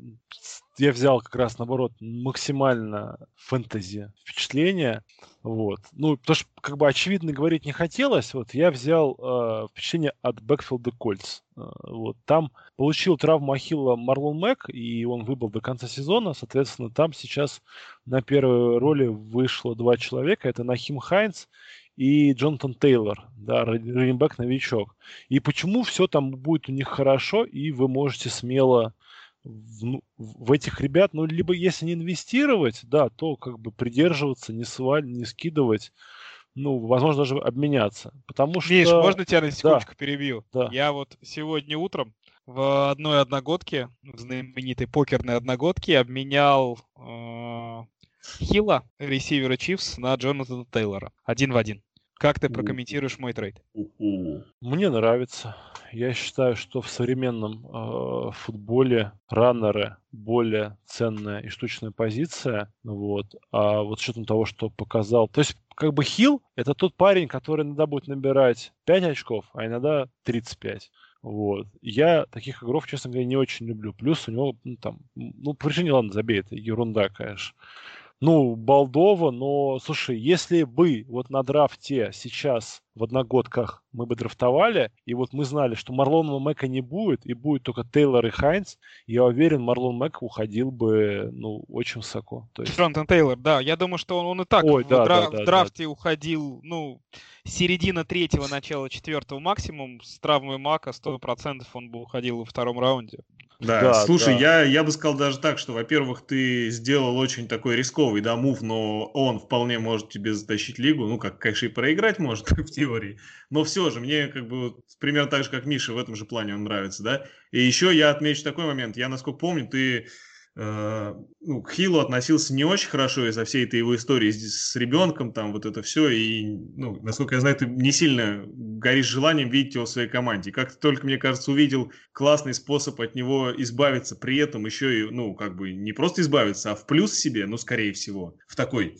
я взял как раз наоборот максимально фэнтези впечатление. Вот. Ну, потому что, как бы, очевидно говорить не хотелось. Вот я взял э, впечатление от Бэкфилда Кольц. Э, вот. Там получил травму Ахилла Марлон Мэг, и он выбыл до конца сезона. Соответственно, там сейчас на первой роли вышло два человека. Это Нахим Хайнс и Джонатан Тейлор, да, раннинбэк новичок. И почему все там будет у них хорошо, и вы можете смело в, ну, в этих ребят, ну, либо если не инвестировать, да, то как бы придерживаться, не, сваль, не скидывать, ну, возможно, даже обменяться. Потому что... Миш, можно тебя на секундочку да, перебью? Да. Я вот сегодня утром в одной одногодке, в знаменитой покерной одногодке, обменял э, Хила, ресивера Чивс, на Джонатана Тейлора. Один в один. Как ты прокомментируешь мой трейд? Мне нравится. Я считаю, что в современном э, футболе раннеры более ценная и штучная позиция. Вот. А вот с учетом того, что показал... То есть, как бы Хил — это тот парень, который иногда будет набирать 5 очков, а иногда 35. Вот. Я таких игров, честно говоря, не очень люблю. Плюс у него, ну, там, ну, по причине, ладно, забей, это ерунда, конечно ну, балдово, но, слушай, если бы вот на драфте сейчас в одногодках мы бы драфтовали, и вот мы знали, что Марлона Мэка не будет, и будет только Тейлор и Хайнс, я уверен, Марлон Мэк уходил бы, ну, очень высоко. То есть... Джонатан Тейлор, да, я думаю, что он, он и так Ой, в, да, дра- да, да, в драфте да. уходил, ну, середина третьего, начала четвертого максимум, с травмой Мака 100% он бы уходил во втором раунде. Да, да слушай, да. Я, я бы сказал даже так, что, во-первых, ты сделал очень такой рисковый, да, мув, но он вполне может тебе затащить лигу, ну, как, конечно, и проиграть может в теории, но все же, мне как бы примерно так же, как Миша в этом же плане он нравится, да. И еще я отмечу такой момент, я, насколько помню, ты ну, к Хилу относился не очень хорошо из-за всей этой его истории с ребенком, там вот это все, и, ну, насколько я знаю, ты не сильно горишь желанием видеть его в своей команде. Как ты только, мне кажется, увидел классный способ от него избавиться, при этом еще и, ну, как бы не просто избавиться, а в плюс себе, ну, скорее всего, в такой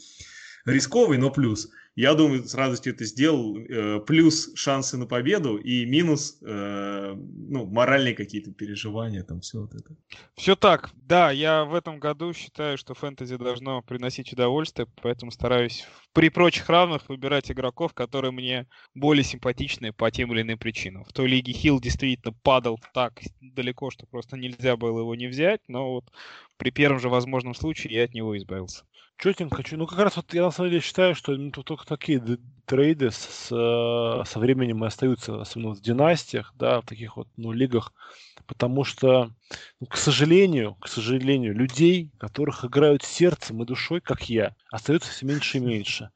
рисковый, но плюс – я думаю, с радостью это сделал. Э, плюс шансы на победу и минус э, ну, моральные какие-то переживания, там все вот это. Все так. Да, я в этом году считаю, что фэнтези должно приносить удовольствие, поэтому стараюсь при прочих равных выбирать игроков, которые мне более симпатичны по тем или иным причинам. В той лиге Хилл действительно падал так далеко, что просто нельзя было его не взять, но вот при первом же возможном случае я от него избавился. Четенько. Ну, как раз вот я на самом деле считаю, что ну, только такие трейды с, со временем и остаются, особенно в династиях, да, в таких вот ну, лигах, потому что, ну, к сожалению, к сожалению, людей, которых играют сердцем и душой, как я, остается все меньше и меньше.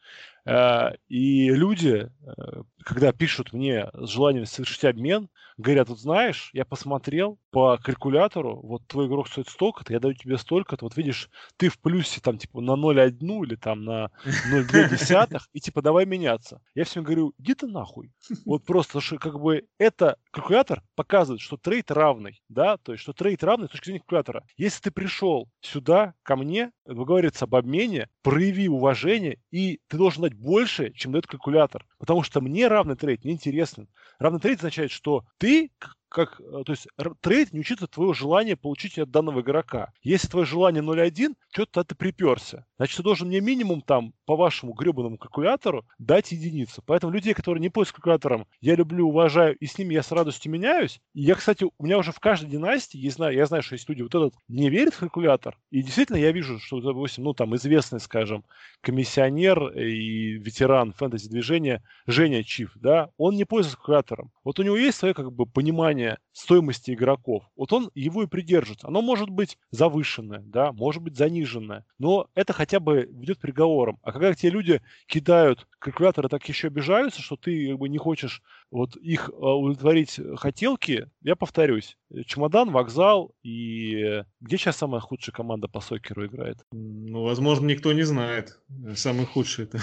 Э, и люди, э, когда пишут мне с желанием совершить обмен, говорят, вот знаешь, я посмотрел по калькулятору, вот твой игрок стоит столько-то, я даю тебе столько-то, вот видишь, ты в плюсе там типа на 0,1 или там на 0,2, и типа давай меняться. Я всем говорю, иди ты нахуй. Вот просто, что как бы это калькулятор показывает, что трейд равный, да, то есть что трейд равный с точки зрения калькулятора. Если ты пришел сюда, ко мне, договориться об обмене, прояви уважение, и ты должен дать больше, чем дает калькулятор. Потому что мне равный трейд неинтересен. Равный трейд означает, что ты как, э, то есть трейд не учитывает твоего желания получить от данного игрока. Если твое желание 0.1, что-то ты приперся. Значит, ты должен мне минимум там по вашему гребаному калькулятору дать единицу. Поэтому людей, которые не пользуются калькулятором, я люблю, уважаю, и с ними я с радостью меняюсь. И я, кстати, у меня уже в каждой династии, я знаю, я знаю, что есть люди, вот этот не верит в калькулятор, и действительно я вижу, что, допустим, ну там известный, скажем, комиссионер и ветеран фэнтези-движения Женя Чиф, да, он не пользуется калькулятором. Вот у него есть свое как бы понимание стоимости игроков. Вот он его и придержится. Оно может быть завышенное, да, может быть заниженное, но это хотя бы ведет приговором. А когда те люди кидают калькуляторы, так еще обижаются, что ты как бы не хочешь вот их удовлетворить хотелки, я повторюсь, чемодан, вокзал и где сейчас самая худшая команда по сокеру играет? Ну, возможно, никто не знает. Самый худший это.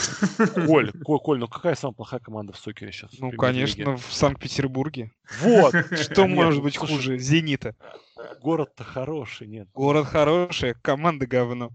Коль, Коль, Коль, ну какая самая плохая команда в сокере сейчас? Ну, конечно, в Санкт-Петербурге. Вот! Что может быть хуже Зенита? Город-то хороший, нет. Город хороший, команда говно.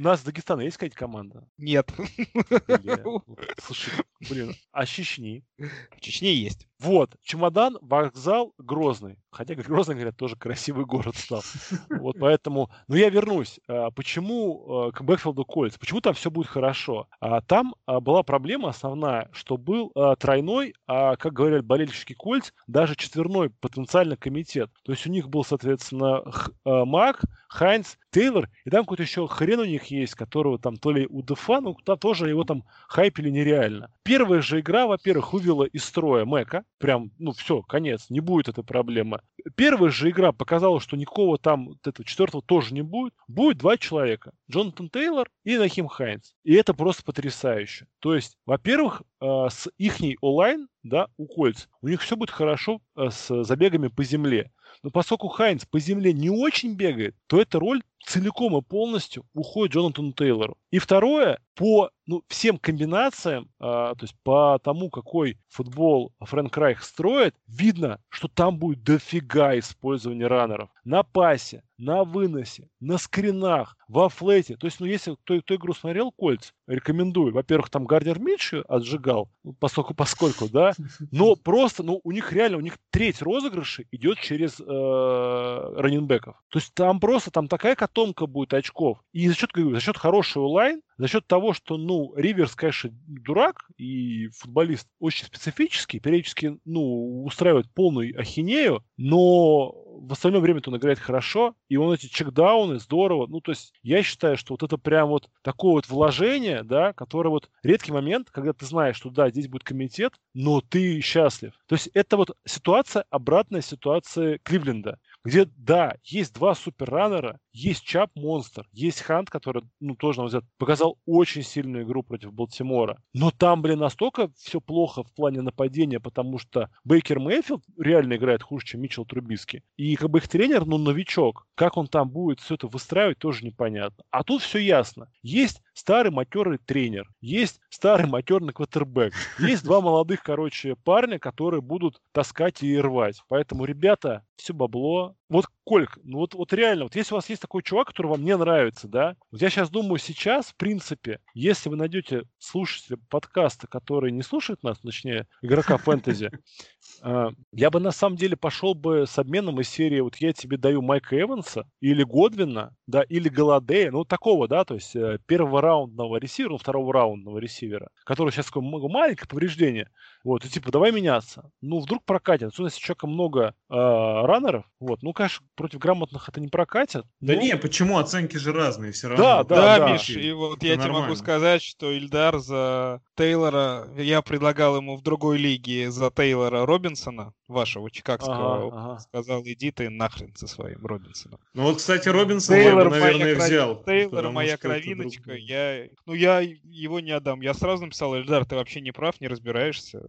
У нас в Дагестане есть какая-то команда? Нет. Слушай, блин, а Чечни? В Чечне есть. Вот, чемодан, вокзал, Грозный. Хотя, Грозный, говорят, тоже красивый город стал. Вот поэтому... Но я вернусь. А, почему а, к Бэкфилду Кольц? Почему там все будет хорошо? А, там была проблема основная, что был тройной, а, как говорят болельщики Кольц, даже четверной потенциально комитет. То есть у них был, соответственно, Мак, Хайнц, Тейлор, и там какой-то еще хрен у них есть, которого там то ли у Дефа, ну, там тоже его там хайпили нереально. Первая же игра, во-первых, вывела из строя Мэка, прям, ну, все, конец, не будет этой проблемы. Первая же игра показала, что никакого там вот этого четвертого тоже не будет. Будет два человека. Джонатан Тейлор и Нахим Хайнс. И это просто потрясающе. То есть, во-первых, э, с ихней онлайн, да, у Кольц, у них все будет хорошо э, с забегами по земле. Но поскольку Хайнс по земле не очень бегает, то эта роль целиком и полностью уходит Джонатану Тейлору. И второе, по ну, всем комбинациям, а, то есть по тому, какой футбол Фрэнк Райх строит, видно, что там будет дофига использования раннеров. На пасе, на выносе, на скринах, во флете. То есть, ну, если кто, кто игру смотрел, Кольц, рекомендую. Во-первых, там Гардер Митчи отжигал, ну, поскольку, поскольку, да, но просто, ну, у них реально, у них треть розыгрышей идет через э, раненбеков. То есть там просто, там такая котомка будет очков. И за счет, за счет хорошего лайн, за счет того, что, ну, Риверс, конечно, дурак и футболист очень специфический, периодически, ну, устраивает полную ахинею, но в остальное время он играет хорошо, и он эти чекдауны здорово, ну, то есть я считаю, что вот это прям вот такое вот вложение, да, которое вот редкий момент, когда ты знаешь, что да, здесь будет комитет, но ты счастлив. То есть это вот ситуация, обратная ситуация Кливленда где, да, есть два суперраннера, есть Чап Монстр, есть Хант, который, ну, тоже, на мой взгляд, показал очень сильную игру против Балтимора. Но там, блин, настолько все плохо в плане нападения, потому что Бейкер Мейфилд реально играет хуже, чем Митчелл Трубиски. И как бы их тренер, ну, новичок. Как он там будет все это выстраивать, тоже непонятно. А тут все ясно. Есть старый матерый тренер, есть старый матерный квотербек, есть два молодых, короче, парня, которые будут таскать и рвать. Поэтому, ребята, все бабло. Вот, Кольк, ну вот, вот реально, вот если у вас есть такой чувак, который вам не нравится, да, вот я сейчас думаю, сейчас, в принципе, если вы найдете слушателя подкаста, который не слушает нас, точнее, игрока фэнтези, а, я бы на самом деле пошел бы с обменом из серии, вот я тебе даю Майка Эванса или Годвина, да, или Голодея, ну, такого, да, то есть э, первого раундного ресивера, ну, второго раундного ресивера, который сейчас такое маленькое повреждение, вот, и типа, давай меняться. Ну, вдруг прокатит. Особенно, если у человека много э, раннеров, вот, ну, конечно, против грамотных это не прокатит. Да но... не, почему? Оценки же разные все равно. Да, да, да, да. Миш, и вот это я нормально. тебе могу сказать, что Ильдар за Тейлора, я предлагал ему в другой лиге за Тейлора Робинсона, вашего чикагского, ага, ага. сказал, иди ты нахрен со своим Робинсоном. Ну вот, кстати, Робинсон Тейлор я бы, наверное, моя взял. Тейлор моя кровиночка, я, ну я его не отдам. Я сразу написал, Ильдар, ты вообще не прав, не разбираешься.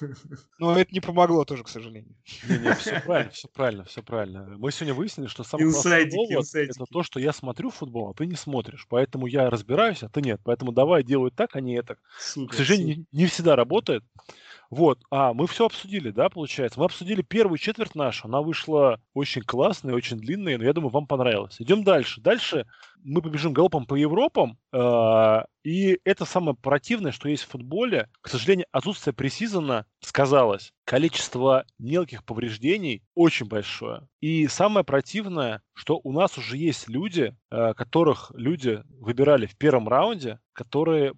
Но это не помогло тоже, к сожалению. Не-не, все правильно, все правильно, все правильно. Мы сегодня выяснили, что самое главное это то, что я смотрю футбол, а ты не смотришь. Поэтому я разбираюсь, а ты нет. Поэтому давай делай так, а не это. К сожалению, не всегда работает. Вот, а мы все обсудили, да, получается? Мы обсудили первую четверть нашу, она вышла очень классная, очень длинная, но я думаю, вам понравилось. Идем дальше. Дальше мы побежим галопом по Европам, э, и это самое противное, что есть в футболе. К сожалению, отсутствие пресизона сказалось. Количество мелких повреждений очень большое. И самое противное, что у нас уже есть люди, э, которых люди выбирали в первом раунде, которые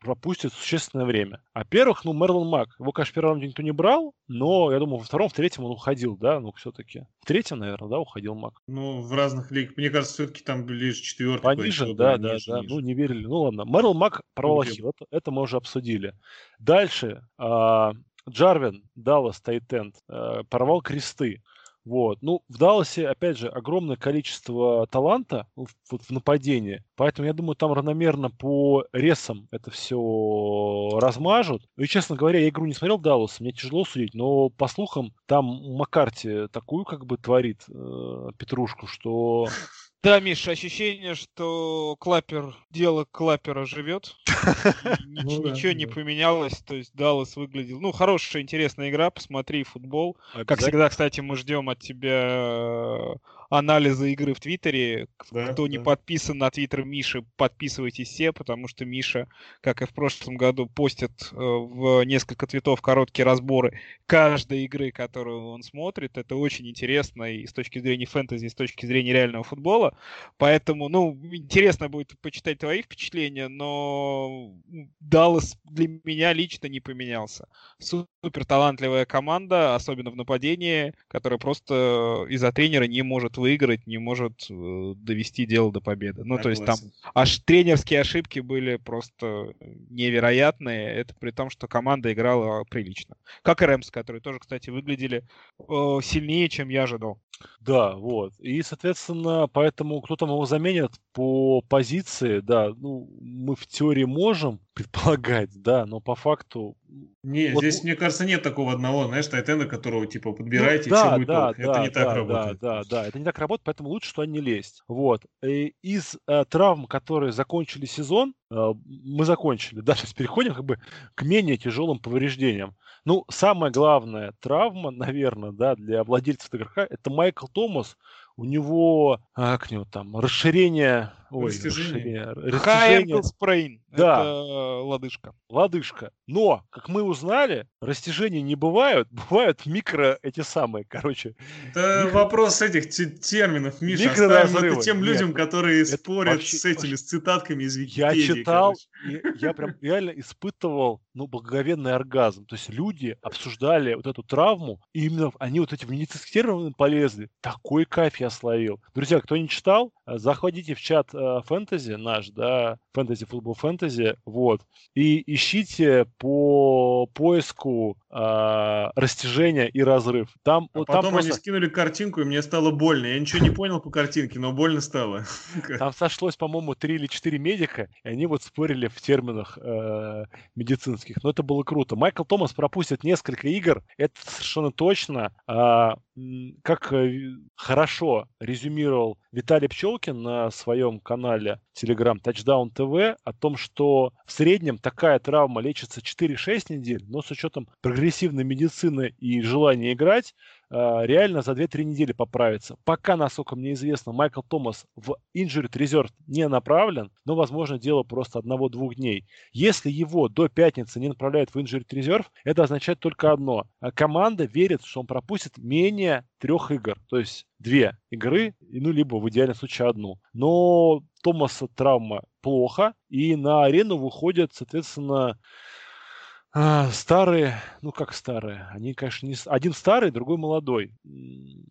пропустят существенное время. А первых, ну, Мерлон Мак, его, конечно, в первом раунде никто не брал, но, я думаю, во втором, в третьем он уходил, да, ну, все-таки. В третьем, наверное, да, уходил Мак. Ну, в разных лигах. Мне кажется, все-таки там ближе четвертый. Пониже, да, да, ниже, да. Ниже. Ну, не верили. Ну, ладно. Мэрил Мак порвал ахилл. Это, это мы уже обсудили. Дальше. А, Джарвин, Даллас, Тайтенд, порвал кресты. Вот. Ну, в Далласе, опять же, огромное количество таланта в, вот, в нападении. Поэтому, я думаю, там равномерно по ресам это все размажут. Ну и, честно говоря, я игру не смотрел Даллас, мне тяжело судить, но по слухам, там Маккарти такую как бы творит э, петрушку, что да, Миша, ощущение, что Клапер, дело Клапера живет. Ну ничего не поменялось. То есть Даллас выглядел... Ну, хорошая, интересная игра. Посмотри футбол. Как всегда, кстати, мы ждем от тебя анализа игры в Твиттере. Да, Кто да. не подписан на Твиттер Миши, подписывайтесь все, потому что Миша, как и в прошлом году, постит э, в несколько цветов короткие разборы каждой игры, которую он смотрит. Это очень интересно и с точки зрения фэнтези, и с точки зрения реального футбола. Поэтому, ну, интересно будет почитать твои впечатления, но Даллас для меня лично не поменялся. Супер талантливая команда, особенно в нападении, которая просто из-за тренера не может выиграть, не может э, довести дело до победы. Ну, Согласен. то есть там аж тренерские ошибки были просто невероятные. Это при том, что команда играла прилично. Как и Рэмс, которые тоже, кстати, выглядели э, сильнее, чем я ожидал. Да, вот. И, соответственно, поэтому кто там его заменит по позиции, да, ну, мы в теории можем предполагать, да, но по факту... Не, вот, здесь, мне кажется, нет такого одного, знаешь, тайтенда, которого, типа, подбираете, ну, да, и все будет да, да, Это не да, так работает. Да, да, да, это не так работает, поэтому лучше, что они лезть. Вот. И из э, травм, которые закончили сезон, э, мы закончили, да, сейчас переходим как бы к менее тяжелым повреждениям. Ну, самая главная травма, наверное, да, для владельцев игрока, это Майкл Томас. У него, а, как у него там, расширение Ой, растяжение. High sprain. Да. Это лодыжка. Лодыжка. Но, как мы узнали, растяжения не бывают. Бывают микро эти самые, короче. Это микро... вопрос этих терминов, Миша. Оставим это тем людям, Нет, которые это спорят вообще, с этими, с цитатками из Википедии. Я читал, и я прям реально испытывал, ну, благоговенный оргазм. То есть люди обсуждали вот эту травму, и именно они вот эти в медицинские термины полезли. Такой кайф я словил. Друзья, кто не читал, заходите в чат Э, фэнтези наш, да, фэнтези, футбол фэнтези, вот, и ищите по поиску э, растяжения и разрыв. Там, а вот, потом там просто... они скинули картинку, и мне стало больно. Я ничего не понял по картинке, но больно стало. Там сошлось, по-моему, три или четыре медика, и они вот спорили в терминах э, медицинских. Но это было круто. Майкл Томас пропустит несколько игр, это совершенно точно. Э, как хорошо резюмировал Виталий Пчелкин на своем канале Telegram Touchdown TV о том, что в среднем такая травма лечится 4-6 недель, но с учетом прогрессивной медицины и желания играть, реально за 2-3 недели поправится. Пока, насколько мне известно, Майкл Томас в Injured Reserve не направлен, но, возможно, дело просто одного-двух дней. Если его до пятницы не направляют в Injured Reserve, это означает только одно. А команда верит, что он пропустит менее трех игр. То есть две игры, ну, либо в идеальном случае одну. Но Томаса травма плохо, и на арену выходят, соответственно, а, старые, ну как старые, они, конечно, не... Один старый, другой молодой.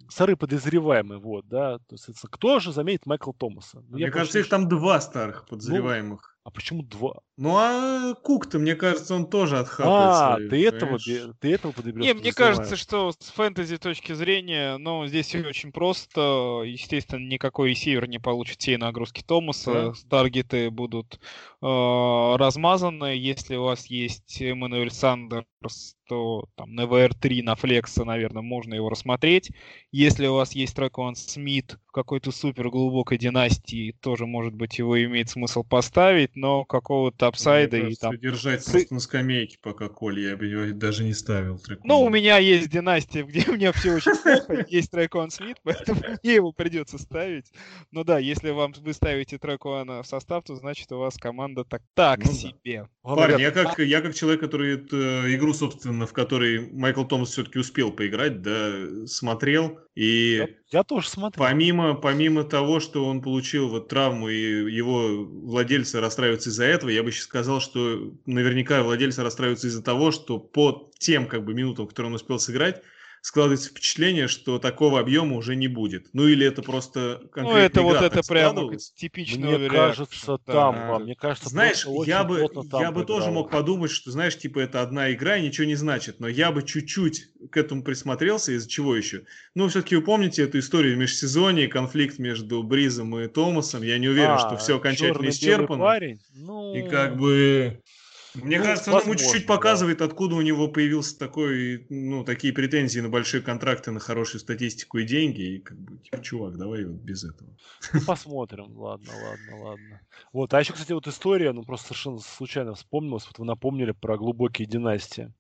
Старый подозреваемый, вот, да. То есть, кто же заметит Майкла Томаса? Ну, Мне кажется, их там два старых подозреваемых. Ну, а почему два? Ну, а Кук-то, мне кажется, он тоже отхапает А, свою, ты, этого, ты этого подберешь? Не, мне кажется, что с фэнтези точки зрения, ну, здесь все очень просто. Естественно, никакой ресивер не получит все нагрузки Томаса. Да. Таргеты будут э, размазаны. Если у вас есть Эммануэль Сандерс, то там на VR3 на флекса, наверное, можно его рассмотреть. Если у вас есть Трекон Смит в какой-то супер глубокой династии, тоже, может быть, его имеет смысл поставить, но какого-то апсайда и там... Держать просто на скамейке пока Коль, я бы его даже не ставил. Трекон. Ну, у меня есть династия, где у меня все очень плохо, есть Трекон Смит, поэтому мне его придется ставить. Но да, если вам вы ставите Трекона в состав, то значит у вас команда так, так ну, себе. Да. Парни, я как, я как человек, который эту игру, собственно, в которой Майкл Томас все-таки успел поиграть, да, смотрел. И я, я тоже смотрел. Помимо, помимо того, что он получил вот травму и его владельцы расстраиваются из-за этого, я бы сейчас сказал, что наверняка владельцы расстраиваются из-за того, что по тем как бы минутам, которые он успел сыграть, складывается впечатление, что такого объема уже не будет. Ну или это просто Ну это вот это прямо типичный Мне кажется, да. там, а, мне кажется, знаешь, я бы, там я бы тоже мог подумать, что, знаешь, типа это одна игра и ничего не значит, но я бы чуть-чуть к этому присмотрелся, из-за чего еще? Ну, все-таки вы помните эту историю в межсезонье, конфликт между Бризом и Томасом, я не уверен, а, что все окончательно исчерпано. Парень? Ну... И как бы мне ну, кажется, возможно, он ему чуть-чуть да. показывает, откуда у него появился такой, ну, такие претензии на большие контракты, на хорошую статистику и деньги. И как бы, типа, чувак, давай вот без этого. Ну, посмотрим. Ладно, ладно, ладно. Вот, а еще, кстати, вот история, ну, просто совершенно случайно вспомнилась. Вот вы напомнили про глубокие династии.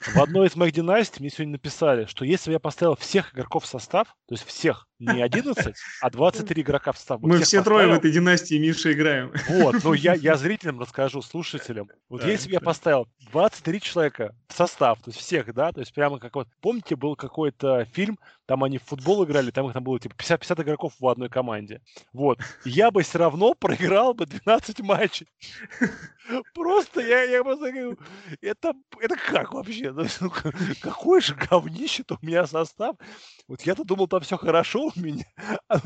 В одной из моих династий мне сегодня написали, что если бы я поставил всех игроков в состав, то есть всех, не 11, а 23 игрока в состав. Мы все поставил, трое в этой династии, Миша, играем. Вот, ну я, я зрителям расскажу, слушателям. Вот да, если бы я поставил 23 человека в состав, то есть всех, да, то есть прямо как вот, помните, был какой-то фильм, там они в футбол играли, там их там было типа 50, 50 игроков в одной команде. Вот. Я бы все равно проиграл бы 12 матчей. Просто я, я говорю, это, это как вообще? Ну, ну какой же говнище у меня состав? Вот я-то думал, там все хорошо у меня. А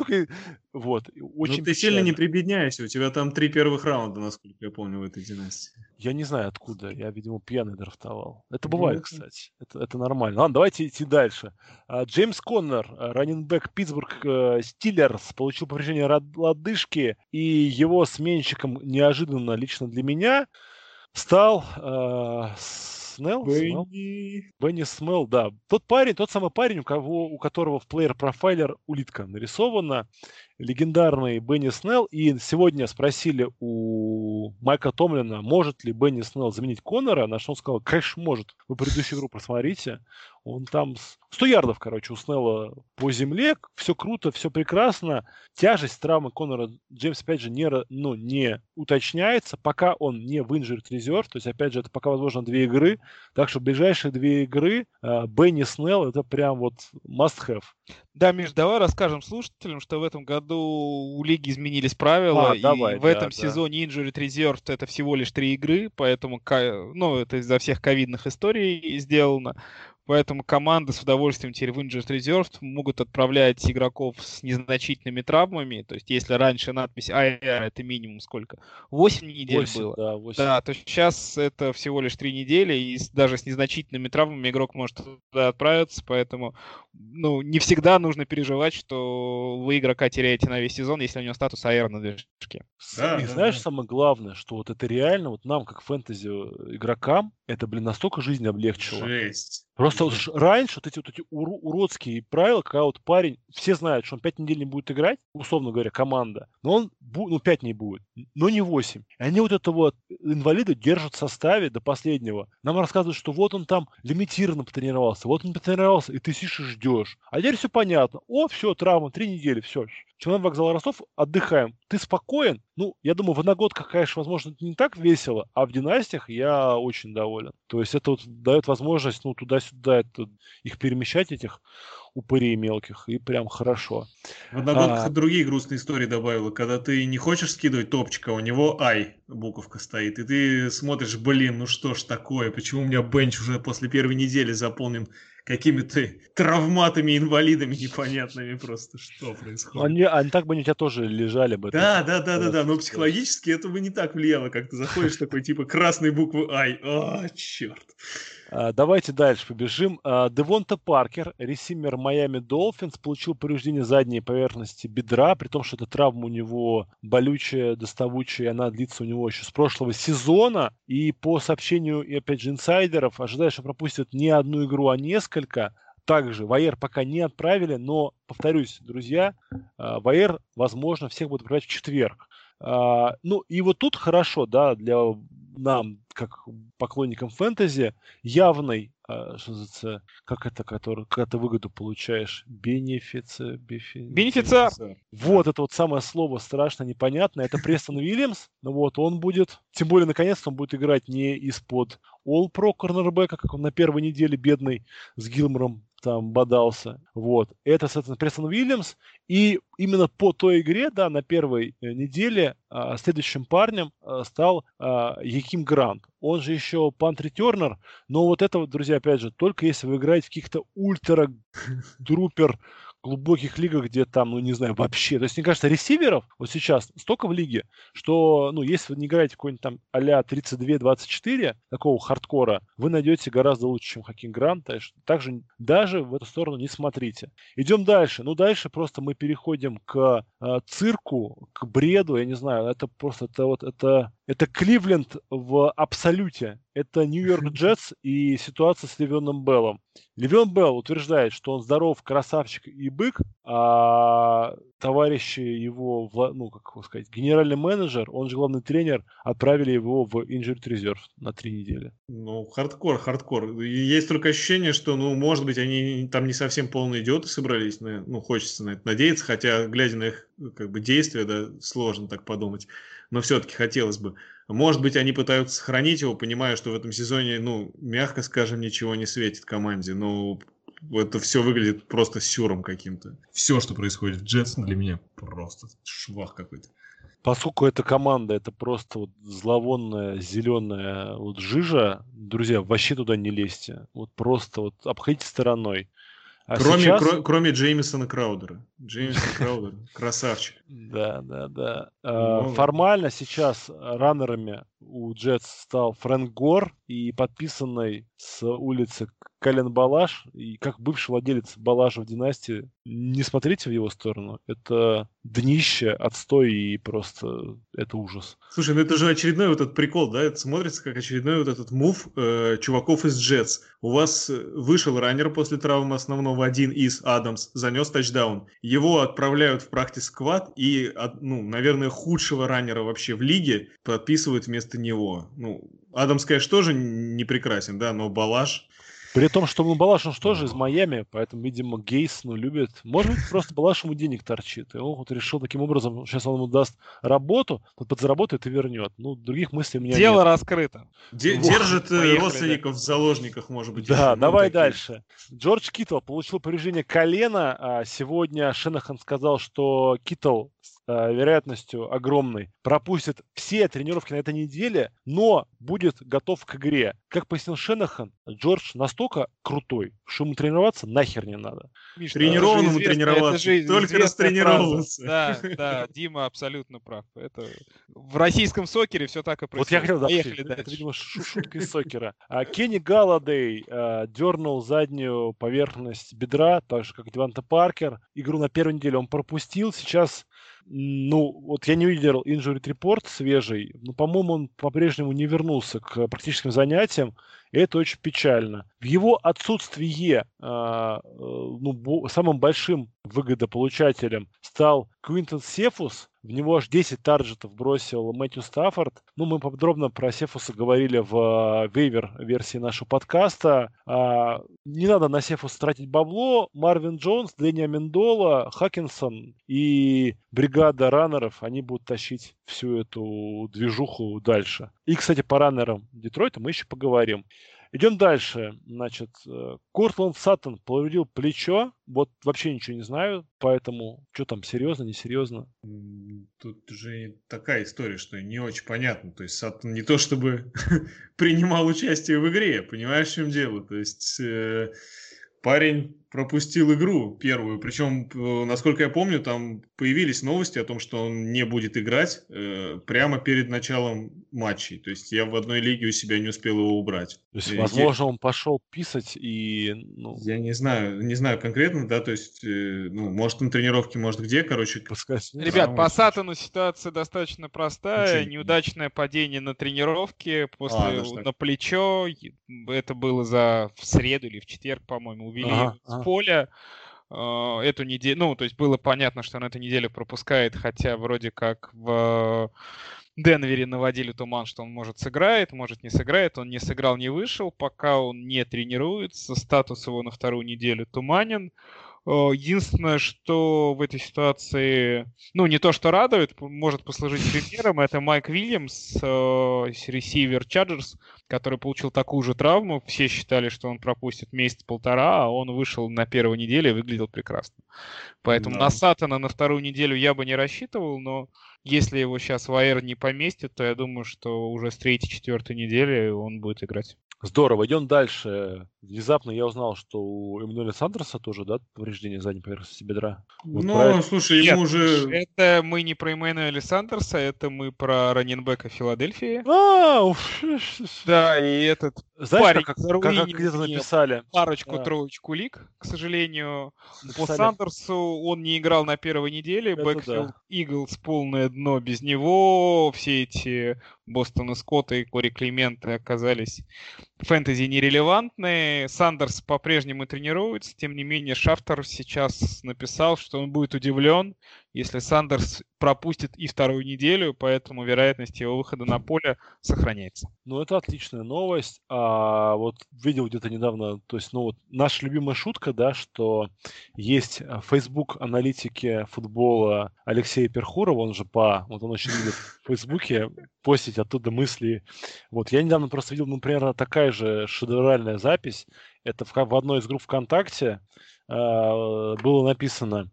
вот. Очень ну, ты сильно не прибедняйся. У тебя там три первых раунда, насколько я помню, в этой династии. Я не знаю откуда. Я, видимо, пьяный драфтовал. Это бывает, ну, кстати. Это, это нормально. Ладно, давайте идти дальше. А, Джеймс Коннор, раненбэк Питтсбург э, Стиллерс, получил повреждение лодыжки, и его сменщиком неожиданно лично для меня стал э, Снелл? Бенни. Бенни Смелл, да. Тот парень, тот самый парень, у, кого, у которого в плеер профайлер улитка нарисована легендарный Бенни Снелл. И сегодня спросили у Майка Томлина, может ли Бенни Снелл заменить Коннора, на что он сказал, конечно, может. Вы предыдущую игру просмотрите. Он там 100 ярдов, короче, у Снелла по земле. Все круто, все прекрасно. Тяжесть травмы Коннора Джеймс, опять же, не, ну, не уточняется, пока он не в injured reserve. То есть, опять же, это пока, возможно, две игры. Так что ближайшие две игры э, Бенни Снелл это прям вот must have. Да, Миш, давай расскажем слушателям, что в этом году у лиги изменились правила, а, и давай, в да, этом да. сезоне Injured Reserved это всего лишь три игры, поэтому, ну, это из-за всех ковидных историй сделано. Поэтому команды с удовольствием теперь в Injured Reserved могут отправлять игроков с незначительными травмами. То есть, если раньше надпись IR это минимум сколько? 8 недель 8, было. Да, 8. да, то сейчас это всего лишь 3 недели, и даже с незначительными травмами игрок может туда отправиться. Поэтому ну, не всегда нужно переживать, что вы игрока теряете на весь сезон, если у него статус IR на движке. Да, и да, знаешь, да. самое главное, что вот это реально, вот нам, как фэнтези игрокам, это, блин, настолько жизнь облегчило. Жесть. Просто вот раньше вот эти вот эти ур- уродские правила, когда вот парень, все знают, что он 5 недель не будет играть, условно говоря, команда, но он, ну, 5 не будет, но не 8. И они вот это вот инвалида держат в составе до последнего. Нам рассказывают, что вот он там лимитированно потренировался, вот он потренировался, и ты сидишь и ждешь. А теперь все понятно. О, все, травма, 3 недели, все. Чемодан вокзал Ростов, отдыхаем. Ты спокоен? Ну, я думаю, в одногодках, конечно, возможно, не так весело, а в династиях я очень доволен. То есть это вот дает возможность, ну, туда-сюда это, их перемещать, этих упырей мелких, и прям хорошо. В одногодках а... другие грустные истории добавила, когда ты не хочешь скидывать топчика, у него ай буковка стоит, и ты смотришь, блин, ну что ж такое, почему у меня бенч уже после первой недели заполнен какими-то травматами, инвалидами непонятными просто. Что происходит? Они, они так бы они у тебя тоже лежали бы. Да, да, да, да, да, но психологически это бы не так влияло, как ты заходишь такой типа красной буквы Ай. О, черт. А, давайте дальше побежим. А, Девонта Паркер, ресимер Майами Долфинс, получил повреждение задней поверхности бедра, при том, что эта травма у него болючая, доставучая, она длится у него еще с прошлого сезона. И по сообщению, и опять же, инсайдеров, ожидаю, что пропустят не одну игру, а несколько. Также Вайер пока не отправили, но, повторюсь, друзья, а, Вайер, возможно, всех будет отправлять в четверг. Ну, и вот тут хорошо, да, для нам, как поклонникам фэнтези, явной, а, что называется, как это, который, когда ты выгоду получаешь, бенефица, бефи... бенефица. Вот это вот самое слово страшно непонятное. Это Престон Уильямс, ну вот он будет, тем более наконец-то он будет играть не из-под All Pro корнербека, как он на первой неделе бедный с Гилмором там бодался. Вот. Это, соответственно, Престон Уильямс. И именно по той игре, да, на первой э, неделе а, следующим парнем а, стал а, Яким Грант. Он же еще пант-ретернер, но вот это вот, друзья, опять же, только если вы играете в каких-то ультра-друпер глубоких лигах, где там, ну, не знаю, вообще. То есть, мне кажется, ресиверов вот сейчас столько в лиге, что, ну, если вы не играете какой-нибудь там а-ля 32-24, такого хардкора, вы найдете гораздо лучше, чем Хакин Грант. Также даже в эту сторону не смотрите. Идем дальше. Ну, дальше просто мы переходим к э, цирку, к бреду, я не знаю, это просто, это вот, это это Кливленд в абсолюте. Это Нью-Йорк Джетс и ситуация с Левионом Беллом. Левион Белл утверждает, что он здоров, красавчик и бык, а товарищи его, ну, как его сказать, генеральный менеджер, он же главный тренер, отправили его в Injured Reserve на три недели. Ну, хардкор, хардкор. Есть только ощущение, что, ну, может быть, они там не совсем полные идиоты собрались, ну, хочется на это надеяться, хотя, глядя на их, как бы, действия, да, сложно так подумать но все-таки хотелось бы. Может быть, они пытаются сохранить его, понимая, что в этом сезоне, ну, мягко скажем, ничего не светит команде. Но это все выглядит просто сюром каким-то. Все, что происходит в Джетс, для меня просто швах какой-то. Поскольку эта команда, это просто вот зловонная зеленая вот жижа, друзья, вообще туда не лезьте. Вот просто вот обходите стороной. А кроме, сейчас... кро, кроме Джеймисона Краудера. Джеймисон Краудер, красавчик. Да, да, да. А, формально сейчас раннерами у Джетс стал Фрэнк Гор и подписанный с улицы Кален Балаш. И как бывший владелец Балаша в династии, не смотрите в его сторону. Это днище, отстой и просто это ужас. Слушай, ну это же очередной вот этот прикол, да? Это смотрится как очередной вот этот мув э, чуваков из Джетс. У вас э, вышел раннер после травмы основного один из Адамс, занес тачдаун. Его отправляют в практис сквад и, ну, наверное, худшего раннера вообще в лиге подписывают вместо него. Ну, Адамс, конечно, тоже не прекрасен, да, но Балаш при том, что ну, Балаш, он тоже из Майами, поэтому, видимо, Гейс, ну, любит. Может быть, просто Балаш ему денег торчит. И он вот решил таким образом, сейчас он ему даст работу, он подзаработает и вернет. Ну, других мыслей у меня Дело нет. раскрыто. Де- вот. Держит э, Поехали, родственников да. в заложниках, может быть. Да, давай такие. дальше. Джордж Киттл получил повреждение колена. А сегодня Шенахан сказал, что Киттл вероятностью огромной пропустит все тренировки на этой неделе, но будет готов к игре. Как пояснил Шенахан, Джордж настолько крутой, что ему тренироваться нахер не надо. Миш, Тренированному тренироваться, это же только растренировываться. Да, да, Дима абсолютно прав. Это в российском сокере все так и происходит. Вот я хотел, да, Поехали это, это, видимо, шутка из сокера. А Кенни Галладей а, дернул заднюю поверхность бедра, так же, как Деванта Паркер. Игру на первой неделе он пропустил, сейчас ну, вот я не видел injury report свежий, но, по-моему, он по-прежнему не вернулся к практическим занятиям, и это очень печально. В его отсутствие а, э, ну, самым большим выгодополучателем стал Квинтон Сефус, в него аж 10 тарджетов бросил Мэтью Стаффорд. Ну, мы подробно про Сефуса говорили в а, вейвер версии нашего подкаста. А, не надо на Сефуса тратить бабло. Марвин Джонс, Дэниа Мендола, Хакинсон и бригада раннеров, они будут тащить всю эту движуху дальше. И, кстати, по раннерам Детройта мы еще поговорим. Идем дальше. Значит, э, Кортланд Саттон повредил плечо. Вот вообще ничего не знаю, поэтому что там, серьезно, несерьезно? Тут уже такая история, что не очень понятно. То есть Саттон не то чтобы принимал участие в игре, понимаешь, в чем дело? То есть э, парень пропустил игру первую. Причем, э, насколько я помню, там появились новости о том, что он не будет играть э, прямо перед началом матчей. То есть я в одной лиге у себя не успел его убрать. То есть, возможно, он пошел писать и... Ну... Я не знаю, не знаю конкретно, да, то есть, э, ну, может, на тренировке, может, где, короче. Пускай... Ребят, по Сатану ситуация достаточно простая. Ничего. Неудачное падение на тренировке после а, на плечо. Это было за в среду или в четверг, по-моему, увели ага, ага. Поля а, эту неделю, ну, то есть было понятно, что он эту неделю пропускает, хотя вроде как в Денвере наводили туман, что он может сыграет, может не сыграет. Он не сыграл, не вышел, пока он не тренируется. Статус его на вторую неделю туманен. Единственное, что в этой ситуации, ну, не то, что радует, может послужить примером, это Майк Вильямс, ресивер Чарджерс, который получил такую же травму. Все считали, что он пропустит месяц-полтора, а он вышел на первой неделе и выглядел прекрасно. Поэтому да. на Сатана на вторую неделю я бы не рассчитывал, но если его сейчас в АР не поместит, то я думаю, что уже с третьей-четвертой недели он будет играть. Здорово, идем дальше. Внезапно я узнал, что у Эммануэля Сандерса тоже, да, повреждение задней поверхности бедра. Вот ну, это... слушай, ему Нет, уже... Это мы не про Эммануэля Сандерса, это мы про раненбека Филадельфии. А, уф. Да, и этот Знаешь, парень, как, как, как где-то написали. Парочку-троечку да. лик, к сожалению. Написали. По Сандерсу он не играл на первой неделе. Бэкфилд да. Иглс полное дно без него. Все эти Бостона Скотта и Кори Клименты оказались фэнтези нерелевантные. Сандерс по-прежнему тренируется, тем не менее Шафтер сейчас написал, что он будет удивлен, если Сандерс пропустит и вторую неделю, поэтому вероятность его выхода на поле сохраняется. Ну, это отличная новость. А вот видел где-то недавно, то есть, ну вот наша любимая шутка, да, что есть Facebook аналитики футбола Алексея Перхурова, он же по, вот он очень любит в Фейсбуке постить оттуда мысли. Вот я недавно просто видел, примерно такая же шедевральная запись. Это в, в одной из групп ВКонтакте э, было написано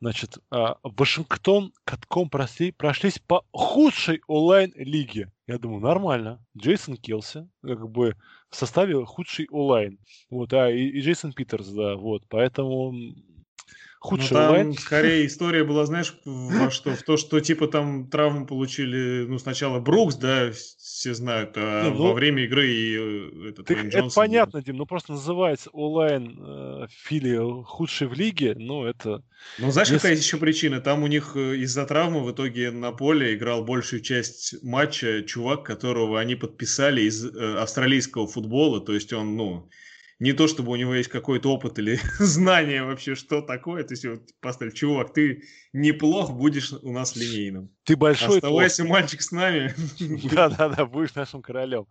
Значит, а, Вашингтон катком прошли, прошлись по худшей онлайн-лиге. Я думаю, нормально. Джейсон Келси, как бы в составе худший онлайн. Вот, а и, и Джейсон Питерс, да, вот. Поэтому худший ну, там онлайн. скорее история была, знаешь, во что? В то, что типа там травму получили, ну, сначала Брукс, да, все знают, а ну, во время игры и э, этот так Это понятно, Дим, ну просто называется онлайн э, фили худший в лиге, ну это... Ну, знаешь, Если... какая еще причина? Там у них э, из-за травмы в итоге на поле играл большую часть матча чувак, которого они подписали из австралийского футбола, то есть он, ну, не то чтобы у него есть какой-то опыт или знание вообще, что такое. То есть вот поставь, чувак, ты неплох, будешь у нас линейным. Ты большой. Оставайся, плох. мальчик, с нами. Да-да-да, будешь нашим королем.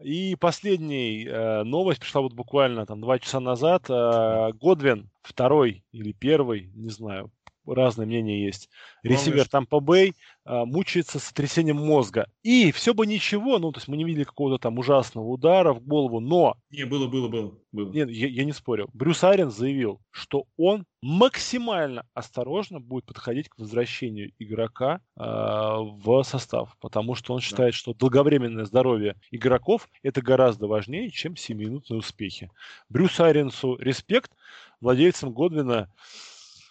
И последняя э, новость пришла вот буквально там два часа назад. Э, Годвин, второй или первый, не знаю, разные мнения есть. Ресивер там по Бэй а, мучается с сотрясением мозга. И все бы ничего, ну, то есть мы не видели какого-то там ужасного удара в голову, но... Не, было, было, было. было. Нет, я, я не спорю. Брюс Айрен заявил, что он максимально осторожно будет подходить к возвращению игрока э, в состав, потому что он считает, да. что долговременное здоровье игроков это гораздо важнее, чем 7-минутные успехи. Брюс Айренсу респект, владельцам Годвина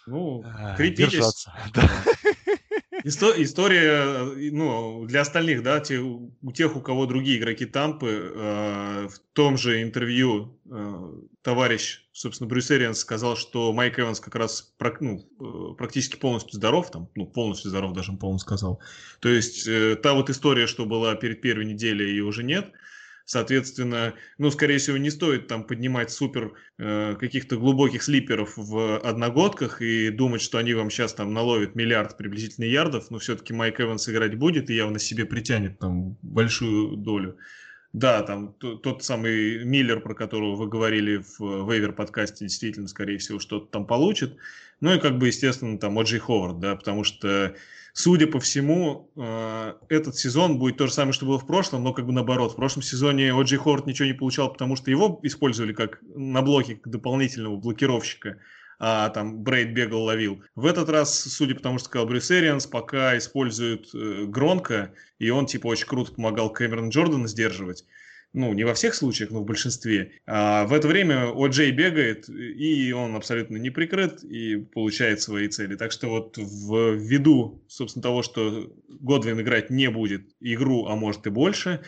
ну, крепитесь. Исто- история, ну, для остальных, да, те, у тех, у кого другие игроки Тампы, э, в том же интервью э, товарищ, собственно, Брюс Эрианс сказал, что Майк Эванс как раз ну, э, практически полностью здоров, там, ну, полностью здоров даже, по-моему, сказал. То есть, э, та вот история, что была перед первой неделей, ее уже нет. Соответственно, ну, скорее всего, не стоит там поднимать супер э, каких-то глубоких слиперов в одногодках и думать, что они вам сейчас там наловят миллиард приблизительно ярдов, но все-таки Майк Эванс играть будет и явно себе притянет там большую долю. Да, там тот, самый Миллер, про которого вы говорили в вейвер подкасте, действительно, скорее всего, что-то там получит. Ну и как бы, естественно, там Оджей Ховард, да, потому что судя по всему, э, этот сезон будет то же самое, что было в прошлом, но как бы наоборот. В прошлом сезоне Оджи Хорт ничего не получал, потому что его использовали как на блоке как дополнительного блокировщика а там Брейд бегал, ловил. В этот раз, судя по тому, что сказал Брюс Эрианс, пока используют э, и он типа очень круто помогал Кэмерон Джордана сдерживать ну, не во всех случаях, но в большинстве. А в это время О'Джей бегает, и он абсолютно не прикрыт и получает свои цели. Так что вот в виду, собственно, того, что Годвин играть не будет игру, а может и больше,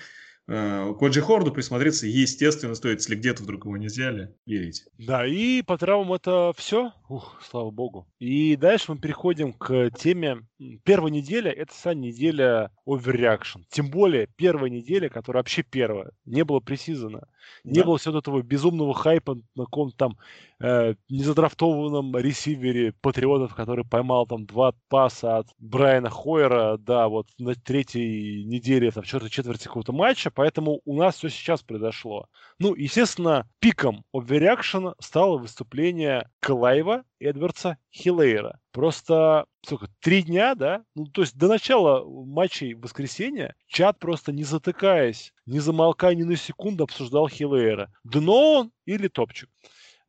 Э, к Оджи Хорду присмотреться, естественно, стоит, если где-то вдруг его не взяли, верить. Да, и по травмам это все. Ух, слава богу. И дальше мы переходим к теме. Первая неделя – это вся неделя overreaction. Тем более первая неделя, которая вообще первая. Не было пресизона. Не да. было всего этого безумного хайпа на каком-то там э, незадрафтованном ресивере Патриотов, который поймал там два паса от Брайана Хойера, да, вот на третьей неделе, там, четвертой четверти какого-то матча, поэтому у нас все сейчас произошло. Ну, естественно, пиком overreaction стало выступление Клайва Клайва Эдвардса Хиллейра. Просто сколько, три дня, да? Ну, то есть до начала матчей воскресенья чат просто не затыкаясь, не замолкая ни на секунду обсуждал Хиллейра. Дно он или топчик.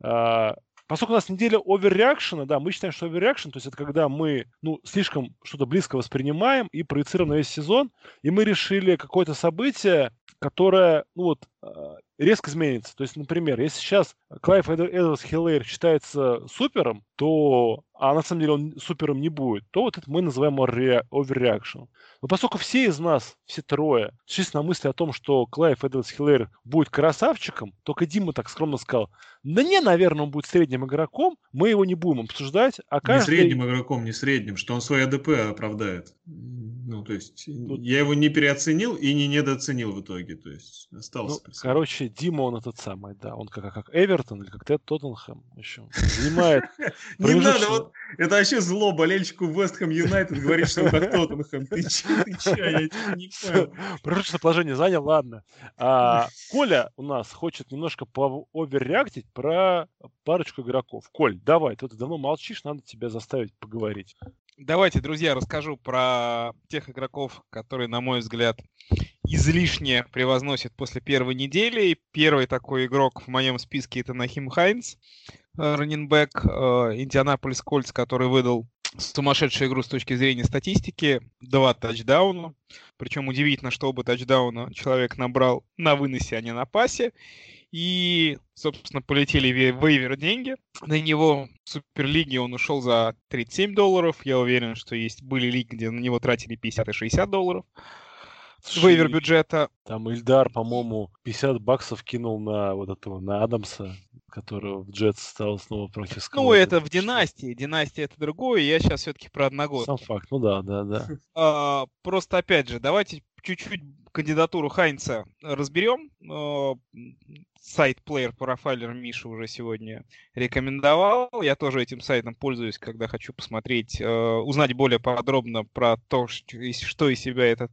А, Поскольку у нас неделя оверреакшена, да, мы считаем, что оверреакшн, то есть это когда мы, ну, слишком что-то близко воспринимаем и проецируем на весь сезон, и мы решили какое-то событие, которое, ну вот, а, резко изменится. То есть, например, если сейчас Клайд Эдвардс Хиллер считается супером, то, а на самом деле он супером не будет, то вот это мы называем overreaction. Но поскольку все из нас, все трое, шли на мысли о том, что Клайд Эдвардс Хиллер будет красавчиком, только Дима так скромно сказал, да не, наверное, он будет средним игроком, мы его не будем обсуждать, а каждый... Не средним игроком, не средним, что он свой АДП оправдает. Ну, то есть, Тут... я его не переоценил и не недооценил в итоге, то есть, остался. Ну, короче, Дима, он этот самый, да, он как, как Эвертон или как Тед Тоттенхэм еще занимает Не надо, вот это вообще зло болельщику Вестхэм Юнайтед говорит, что он как Тоттенхэм. Ты че, ты че, я не понял. Промежуточное положение занял, ладно. А, Коля у нас хочет немножко пооверреактить про парочку игроков. Коль, давай, ты давно молчишь, надо тебя заставить поговорить. Давайте, друзья, расскажу про тех игроков, которые, на мой взгляд, излишне превозносят после первой недели. Первый такой игрок в моем списке это Нахим Хайнс, э, раненбэк э, Индианаполис Кольц, который выдал сумасшедшую игру с точки зрения статистики. Два тачдауна. Причем удивительно, что оба тачдауна человек набрал на выносе, а не на пасе. И, собственно, полетели вейвер деньги. На него в Суперлиге он ушел за 37 долларов. Я уверен, что есть были лиги, где на него тратили 50 и 60 долларов. Вейвер бюджета. Там Ильдар, по-моему, 50 баксов кинул на вот этого, на Адамса, которого в Джетс стал снова практически. Ну, это в Династии. Династия это другое. Я сейчас все-таки про одного. Сам факт, ну да, да, да. А, просто, опять же, давайте чуть-чуть кандидатуру Хайнца разберем. А, сайт Player Profiler Миша уже сегодня рекомендовал. Я тоже этим сайтом пользуюсь, когда хочу посмотреть, э, узнать более подробно про то, что из себя этот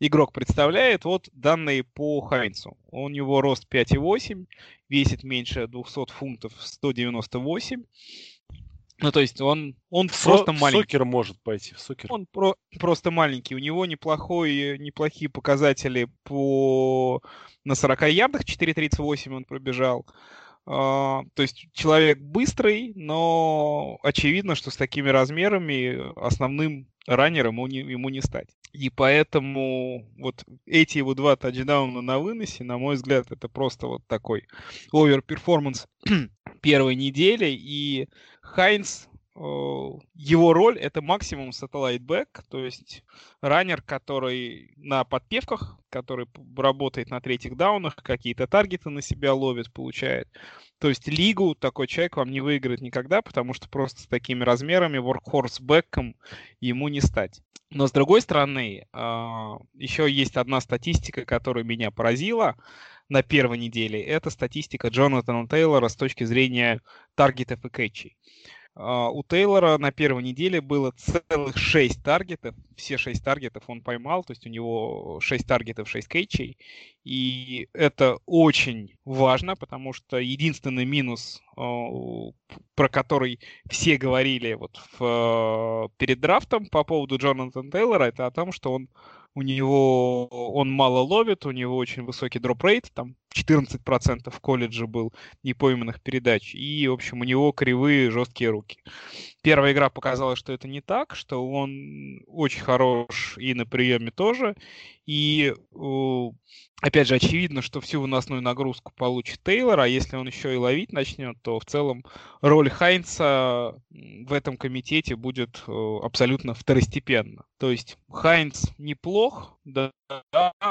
игрок представляет. Вот данные по Хайнцу. У него рост 5,8, весит меньше 200 фунтов, 198. Ну, то есть он, он в просто со- маленький. Сокер может пойти, в сокер. Он про- просто маленький. У него неплохой, неплохие показатели по... на 40 ярдах, 4.38 он пробежал. Э, то есть человек быстрый, но очевидно, что с такими размерами основным раннером ему не, ему не стать. И поэтому вот эти его два тачдауна на выносе, на мой взгляд, это просто вот такой overperformance первой недели. И Хайнс, его роль это максимум back, то есть раннер, который на подпевках, который работает на третьих даунах, какие-то таргеты на себя ловит, получает. То есть лигу такой человек вам не выиграет никогда, потому что просто с такими размерами workhorse бэком ему не стать. Но с другой стороны, а, еще есть одна статистика, которая меня поразила на первой неделе. Это статистика Джонатана Тейлора с точки зрения таргетов и кэтчей. Э, у Тейлора на первой неделе было целых 6 таргетов. Все 6 таргетов он поймал, то есть у него 6 таргетов, 6 кейчей. И это очень важно, потому что единственный минус, э, про который все говорили вот в, э, перед драфтом по поводу Джонатана Тейлора, это о том, что он у него он мало ловит, у него очень высокий drop rate, там 14% в колледже был непойманных передач, и, в общем, у него кривые жесткие руки. Первая игра показала, что это не так, что он очень хорош и на приеме тоже, и опять же, очевидно, что всю выносную нагрузку получит Тейлор, а если он еще и ловить начнет, то в целом роль Хайнца в этом комитете будет абсолютно второстепенна. То есть Хайнц неплох, да,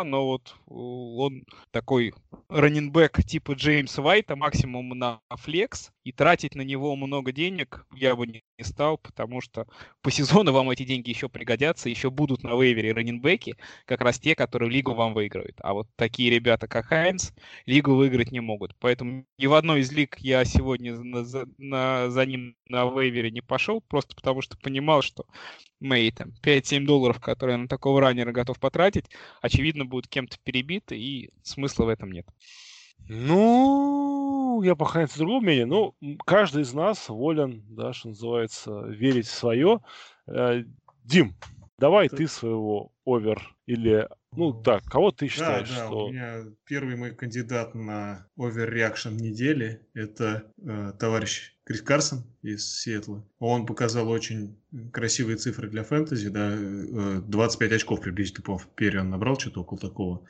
но вот он такой раненбэк типа Джеймса Уайта, максимум на флекс, и тратить на него много денег я бы не стал, потому что по сезону вам эти деньги еще пригодятся, еще будут на вейвере раненбеки, как раз те, которые лигу вам выиграют. А вот такие ребята, как Хайнс, лигу выиграть не могут. Поэтому ни в одной из лиг я сегодня на, на, за ним на вейвере не пошел, просто потому что понимал, что мои там 5-7 долларов, которые я на такого раннера готов потратить, очевидно, будут кем-то перебиты, и смысла в этом нет. Ну, Ну, я по Хайнцу другого мнения. Ну, каждый из нас волен, да, что называется, верить в свое. Э, Дим, давай ты своего овер или ну так, кого ты считаешь, да, да, что... у меня первый мой кандидат на оверреакшн недели – это э, товарищ Крис Карсон из Сиэтла. Он показал очень красивые цифры для фэнтези, да, э, 25 очков приблизительно, по Перри он набрал, что-то около такого.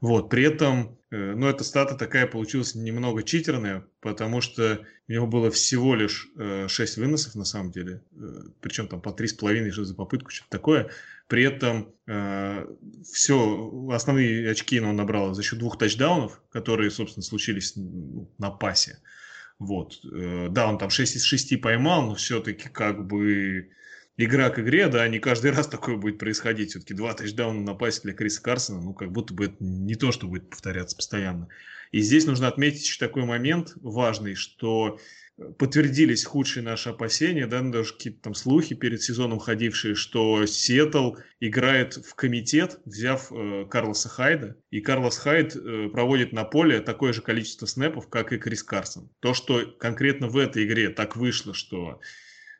Вот, при этом, э, ну, эта стата такая получилась немного читерная, потому что у него было всего лишь э, 6 выносов, на самом деле, э, причем там по 3,5 за попытку, что-то такое. При этом э, все, основные очки он набрал за счет двух тачдаунов, которые, собственно, случились ну, на пасе. Вот. Э, да, он там 6 из 6 поймал, но все-таки как бы игра к игре, да, не каждый раз такое будет происходить. Все-таки два тачдауна на пасе для Криса Карсона, ну, как будто бы это не то, что будет повторяться постоянно. И здесь нужно отметить еще такой момент важный, что подтвердились худшие наши опасения, да, ну, даже какие-то там слухи перед сезоном ходившие, что Сиэтл играет в комитет, взяв э, Карлоса Хайда, и Карлос Хайд э, проводит на поле такое же количество снэпов, как и Крис Карсон. То, что конкретно в этой игре так вышло, что э,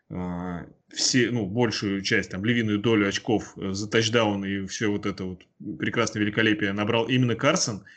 все, ну, большую часть, там, львиную долю очков э, за тачдаун и все вот это вот прекрасное великолепие набрал именно Карсон –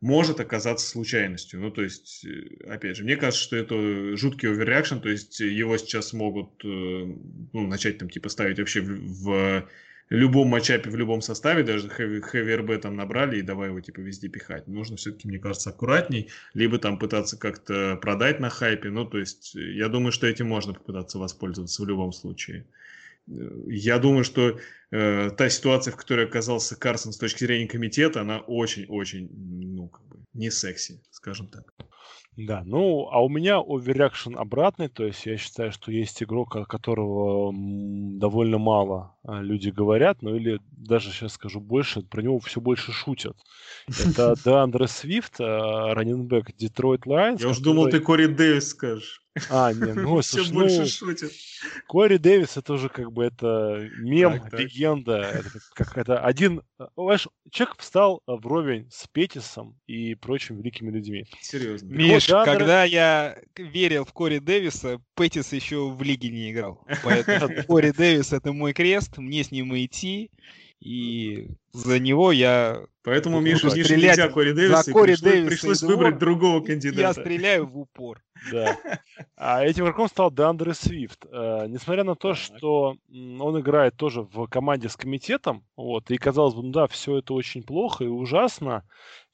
может оказаться случайностью. Ну, то есть, э, опять же, мне кажется, что это жуткий оверреакшн, то есть его сейчас могут э, ну, начать там типа ставить вообще в, в любом матчапе, в любом составе, даже RB там набрали и давай его типа везде пихать. Нужно все-таки, мне кажется, аккуратней, либо там пытаться как-то продать на хайпе. Ну, то есть, я думаю, что этим можно попытаться воспользоваться в любом случае. Я думаю, что э, та ситуация, в которой оказался Карсон с точки зрения комитета, она очень-очень, ну, как бы, не секси, скажем так. Да, ну, а у меня overreaction обратный, то есть я считаю, что есть игрок, которого довольно мало люди говорят, ну или даже сейчас скажу больше, про него все больше шутят. Это Деандре Свифт, а, раннинбэк Детройт Лайнс. Я уж думал, ты Кори Дэвис скажешь. А, не, ну, Все слушай, больше ну, шутят. Кори Дэвис это уже как бы это мем, так, так. легенда. Это как это один... Знаешь, человек встал вровень с Петисом и прочими великими людьми. Серьезно. Миш, вот, когда я верил в Кори Дэвиса, Петис еще в лиге не играл. Поэтому Кори Дэвис это мой крест, мне с ним идти. И за него я... Поэтому Миша, Миша нельзя Кори Дэвиса, Кори пришлось, Дэвиса пришлось выбрать другого кандидата. Я стреляю в упор. Да. А этим игроком стал Деандре Свифт. Э, несмотря на то, что он играет тоже в команде с комитетом, вот, и казалось бы, ну да, все это очень плохо и ужасно,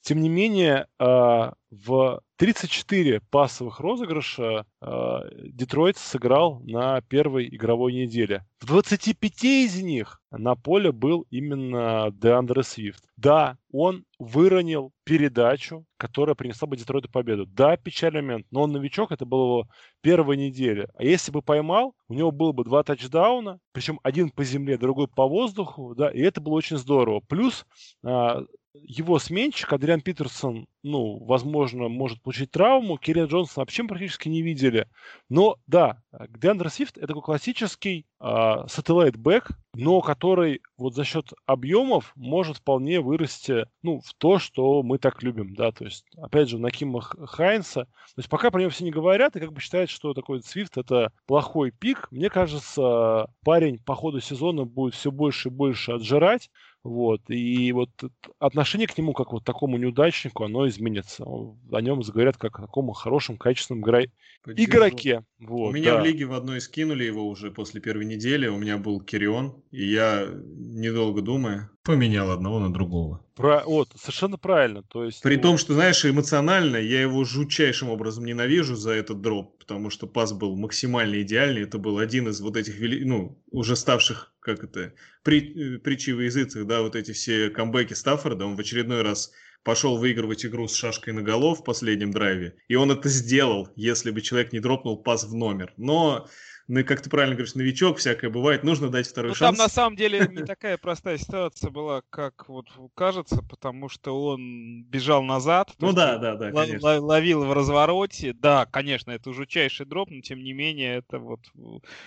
тем не менее, э, в 34 пассовых розыгрыша э, Детройт сыграл на первой игровой неделе. В 25 из них на поле был именно Деандре Свифт. Да, он выронил передачу, которая принесла бы Детройту победу. Да, печальный момент, но он новичок, это была его первая неделя. А если бы поймал, у него было бы два тачдауна, причем один по земле, другой по воздуху, да, и это было очень здорово. Плюс а, его сменщик, Адриан Питерсон, ну, возможно, может получить травму. Кирилл Джонсон вообще практически не видели. Но, да, Деандер Свифт – это такой классический сателлайт бэк, но который вот за счет объемов может вполне вырасти, ну, в то, что мы так любим, да, то есть, опять же, Накима Хайнса. То есть, пока про него все не говорят и как бы считают, что такой Свифт – это плохой пик, мне кажется, парень по ходу сезона будет все больше и больше отжирать, вот. И вот отношение к нему, как вот такому неудачнику, оно изменится. О нем заговорят как о таком хорошем, качественном игра... игроке. Вот, у меня да. в лиге в одной скинули его уже после первой недели. У меня был Кирион, и я, недолго думая, поменял одного на другого. Про... Вот, совершенно правильно. То есть, При ну... том, что, знаешь, эмоционально я его жутчайшим образом ненавижу за этот дроп, потому что пас был максимально идеальный. Это был один из вот этих, ну, уже ставших, как это, при... Э, притчи в языцах, да, вот эти все камбэки Стаффорда. Он в очередной раз пошел выигрывать игру с шашкой на голов в последнем драйве. И он это сделал, если бы человек не дропнул пас в номер. Но ну, как ты правильно говоришь, новичок, всякое бывает, нужно дать второй ну, шанс. Там на самом деле не такая простая ситуация была, как вот кажется, потому что он бежал назад. Ну да, да, да, конечно. Ловил в развороте. Да, конечно, это жутчайший дроп, но тем не менее это вот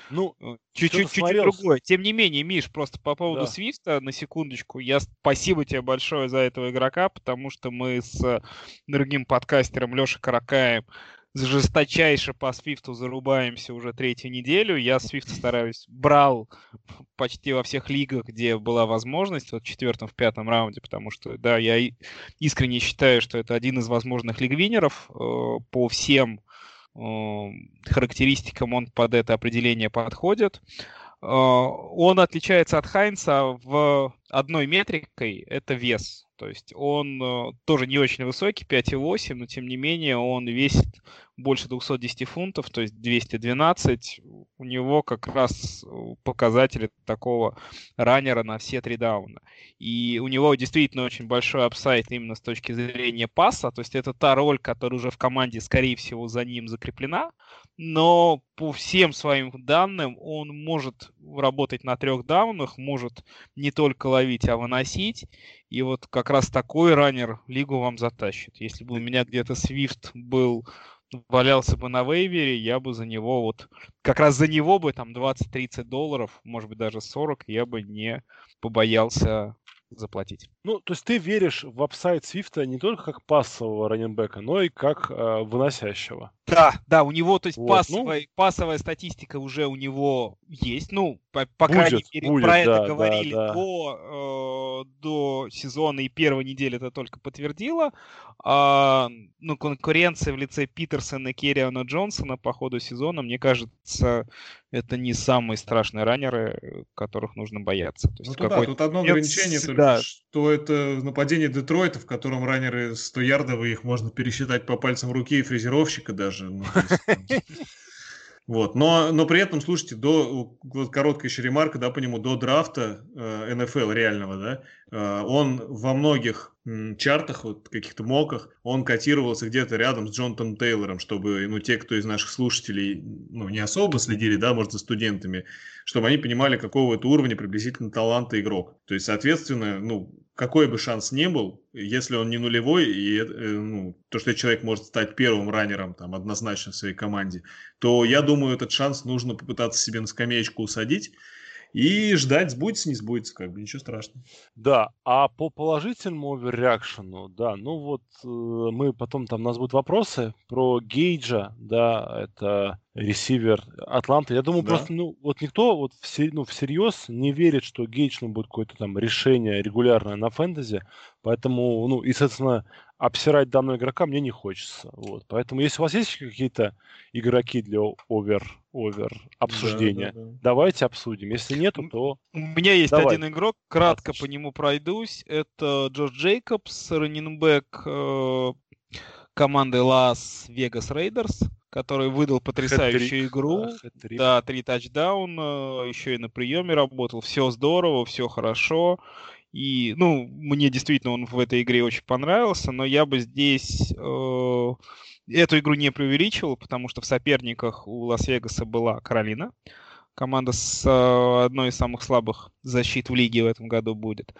ну э, чуть-чуть другое. Тем не менее, Миш, просто по поводу да. Свифта, на секундочку, я спасибо тебе большое за этого игрока, потому что мы с другим подкастером Лешей Каракаем жесточайше по Свифту зарубаемся уже третью неделю. Я Свифта стараюсь, брал почти во всех лигах, где была возможность, вот в четвертом, в пятом раунде, потому что, да, я искренне считаю, что это один из возможных лигвинеров э, по всем э, характеристикам он под это определение подходит. Э, он отличается от Хайнца в одной метрикой, это вес. То есть он э, тоже не очень высокий, 5,8, но тем не менее он весит больше 210 фунтов, то есть 212. У него как раз показатели такого раннера на все три дауна. И у него действительно очень большой апсайт именно с точки зрения паса. То есть это та роль, которая уже в команде, скорее всего, за ним закреплена. Но по всем своим данным он может работать на трех даунах, может не только ловить, а выносить. И вот как раз такой раннер лигу вам затащит. Если бы у меня где-то Swift был валялся бы на вейвере, я бы за него вот, как раз за него бы там 20-30 долларов, может быть даже 40, я бы не побоялся заплатить. Ну, то есть ты веришь в апсайд Свифта не только как пассового раненбека, но и как э, выносящего. Да, да, у него, то есть вот, пассовая, ну, пассовая статистика уже у него есть. Ну, по, по будет, крайней мере, будет, про да, это говорили да, да. До, э, до сезона и первой недели это только подтвердило. А, ну, конкуренция в лице Питерсона и Керриана Джонсона по ходу сезона, мне кажется, это не самые страшные раннеры, которых нужно бояться. То есть ну, да, тут одно ограничение только, да. что это нападение Детройта, в котором раннеры 100-ярдовые, их можно пересчитать по пальцам руки и фрезеровщика даже. Вот. Но, но при этом, слушайте, до вот короткая еще ремарка, да, по нему, до драфта э, НФЛ реального, да, э, он во многих м, чартах, вот каких-то моках, он котировался где-то рядом с Джонатаном Тейлором, чтобы, ну, те, кто из наших слушателей, ну, не особо следили, да, может, за студентами, чтобы они понимали, какого это уровня приблизительно таланта игрок. То есть, соответственно, ну, какой бы шанс ни был, если он не нулевой, и э, ну, то, что человек может стать первым раннером там, однозначно в своей команде, то я думаю, этот шанс нужно попытаться себе на скамеечку усадить, и ждать, сбудется, не сбудется, как бы ничего страшного. Да, а по положительному оверреакшену, да, ну вот э, мы потом, там у нас будут вопросы про Гейджа, да, это ресивер Атланты. Я думаю, да. просто, ну, вот никто вот все, ну, всерьез не верит, что Гейдж, ну, будет какое-то там решение регулярное на фэнтези, поэтому, ну, и, соответственно, обсирать данного игрока мне не хочется. Вот. Поэтому, если у вас есть какие-то игроки для over, over обсуждения, да, да, да. давайте обсудим. Если нет, то... У меня есть давай. один игрок, кратко Отлично. по нему пройдусь. Это Джош Джейкобс, раннинбэк э, команды Лас Вегас Рейдерс, который выдал потрясающую игру. Да, три тачдауна, еще и на приеме работал. Все здорово, все хорошо. И, ну, мне действительно он в этой игре очень понравился, но я бы здесь э, эту игру не преувеличивал, потому что в соперниках у Лас-Вегаса была Каролина. Команда с э, одной из самых слабых защит в лиге в этом году будет.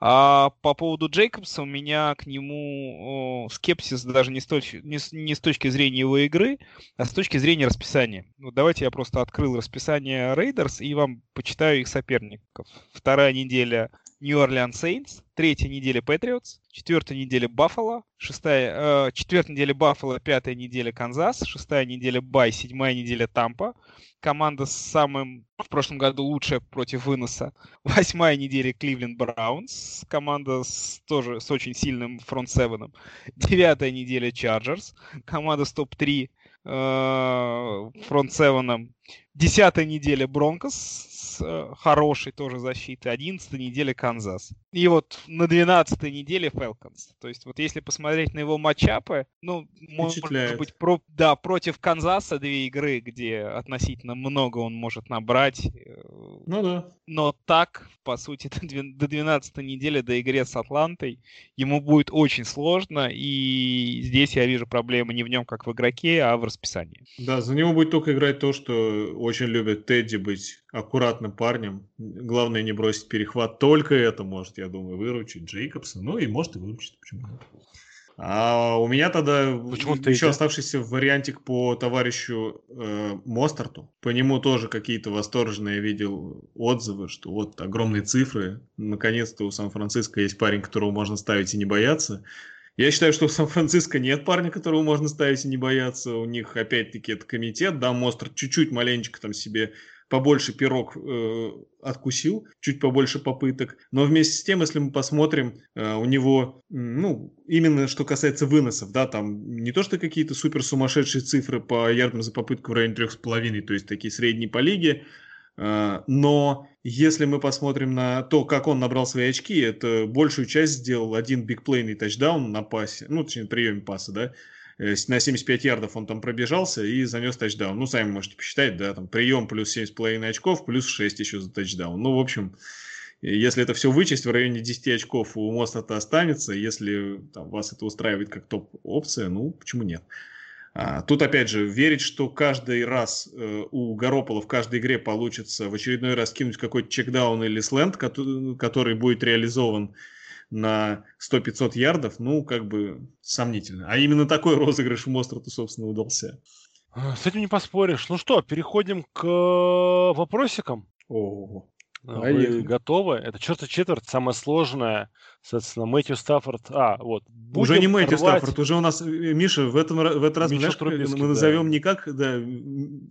А по поводу Джейкобса у меня к нему скепсис даже не с, точ, не, с, не с точки зрения его игры, а с точки зрения расписания. Вот давайте я просто открыл расписание Рейдерс и вам почитаю их соперников. Вторая неделя Нью Орлеан Сейнс, третья неделя Патриотс, четвертая неделя Баффало, шестая, э, четвертая неделя Баффало, пятая неделя Канзас, шестая неделя bye, седьмая неделя Тампа, команда с самым в прошлом году лучшая против выноса, восьмая неделя Кливленд Браунс, команда с, тоже с очень сильным фронт-севеном, девятая неделя Чарджерс, команда с топ-3 э, фронт-севеном, десятая неделя Бронкос э, хорошей тоже защиты. 11 неделя Канзас. И вот на 12 неделе Фелконс. То есть вот если посмотреть на его матчапы, ну, может быть, про, да, против Канзаса две игры, где относительно много он может набрать. Э, ну да. Но так, по сути, до 12 недели, до игры с Атлантой, ему будет очень сложно. И здесь я вижу проблемы не в нем как в игроке, а в расписании. Да, за него будет только играть то, что очень любит Тедди быть аккуратным парнем. Главное не бросить перехват. Только это может, я думаю, выручить Джейкобса. Ну и может и выручить. Почему нет? А у меня тогда Почему еще оставшийся вариантик по товарищу э, Мостарту. По нему тоже какие-то восторженные видел отзывы, что вот огромные цифры. Наконец-то у Сан-Франциско есть парень, которого можно ставить и не бояться. Я считаю, что у Сан-Франциско нет парня, которого можно ставить и не бояться. У них, опять-таки, это комитет. Да, Мостер чуть-чуть маленечко там себе побольше пирог э, откусил, чуть побольше попыток. Но вместе с тем, если мы посмотрим, э, у него, ну, именно что касается выносов, да, там не то, что какие-то супер сумасшедшие цифры по ярдам за попытку в районе трех с половиной, то есть такие средние по лиге, э, но если мы посмотрим на то, как он набрал свои очки, это большую часть сделал один бигплейный тачдаун на пасе, ну, точнее, приеме паса, да, на 75 ярдов он там пробежался и занес тачдаун. Ну, сами можете посчитать, да, там прием плюс 7,5 очков, плюс 6 еще за тачдаун. Ну, в общем, если это все вычесть, в районе 10 очков у Моста-то останется. Если там, вас это устраивает как топ-опция, ну, почему нет? А, тут, опять же, верить, что каждый раз э, у Garoppolo в каждой игре получится в очередной раз кинуть какой-то чекдаун или сленд, который, который будет реализован на 100-500 ярдов, ну, как бы сомнительно. А именно такой розыгрыш у Мострата, собственно, удался. А, с этим не поспоришь. Ну что, переходим к вопросикам. О, а, вы готовы? Это черта четверть, самое сложное Соответственно, Мэтью Стаффорд... А, вот. Уже не Мэтью рвать... Стаффорд, уже у нас, э, Миша, в, этом, в этот раз, знаешь, Трубицкий, мы назовем да. не как да,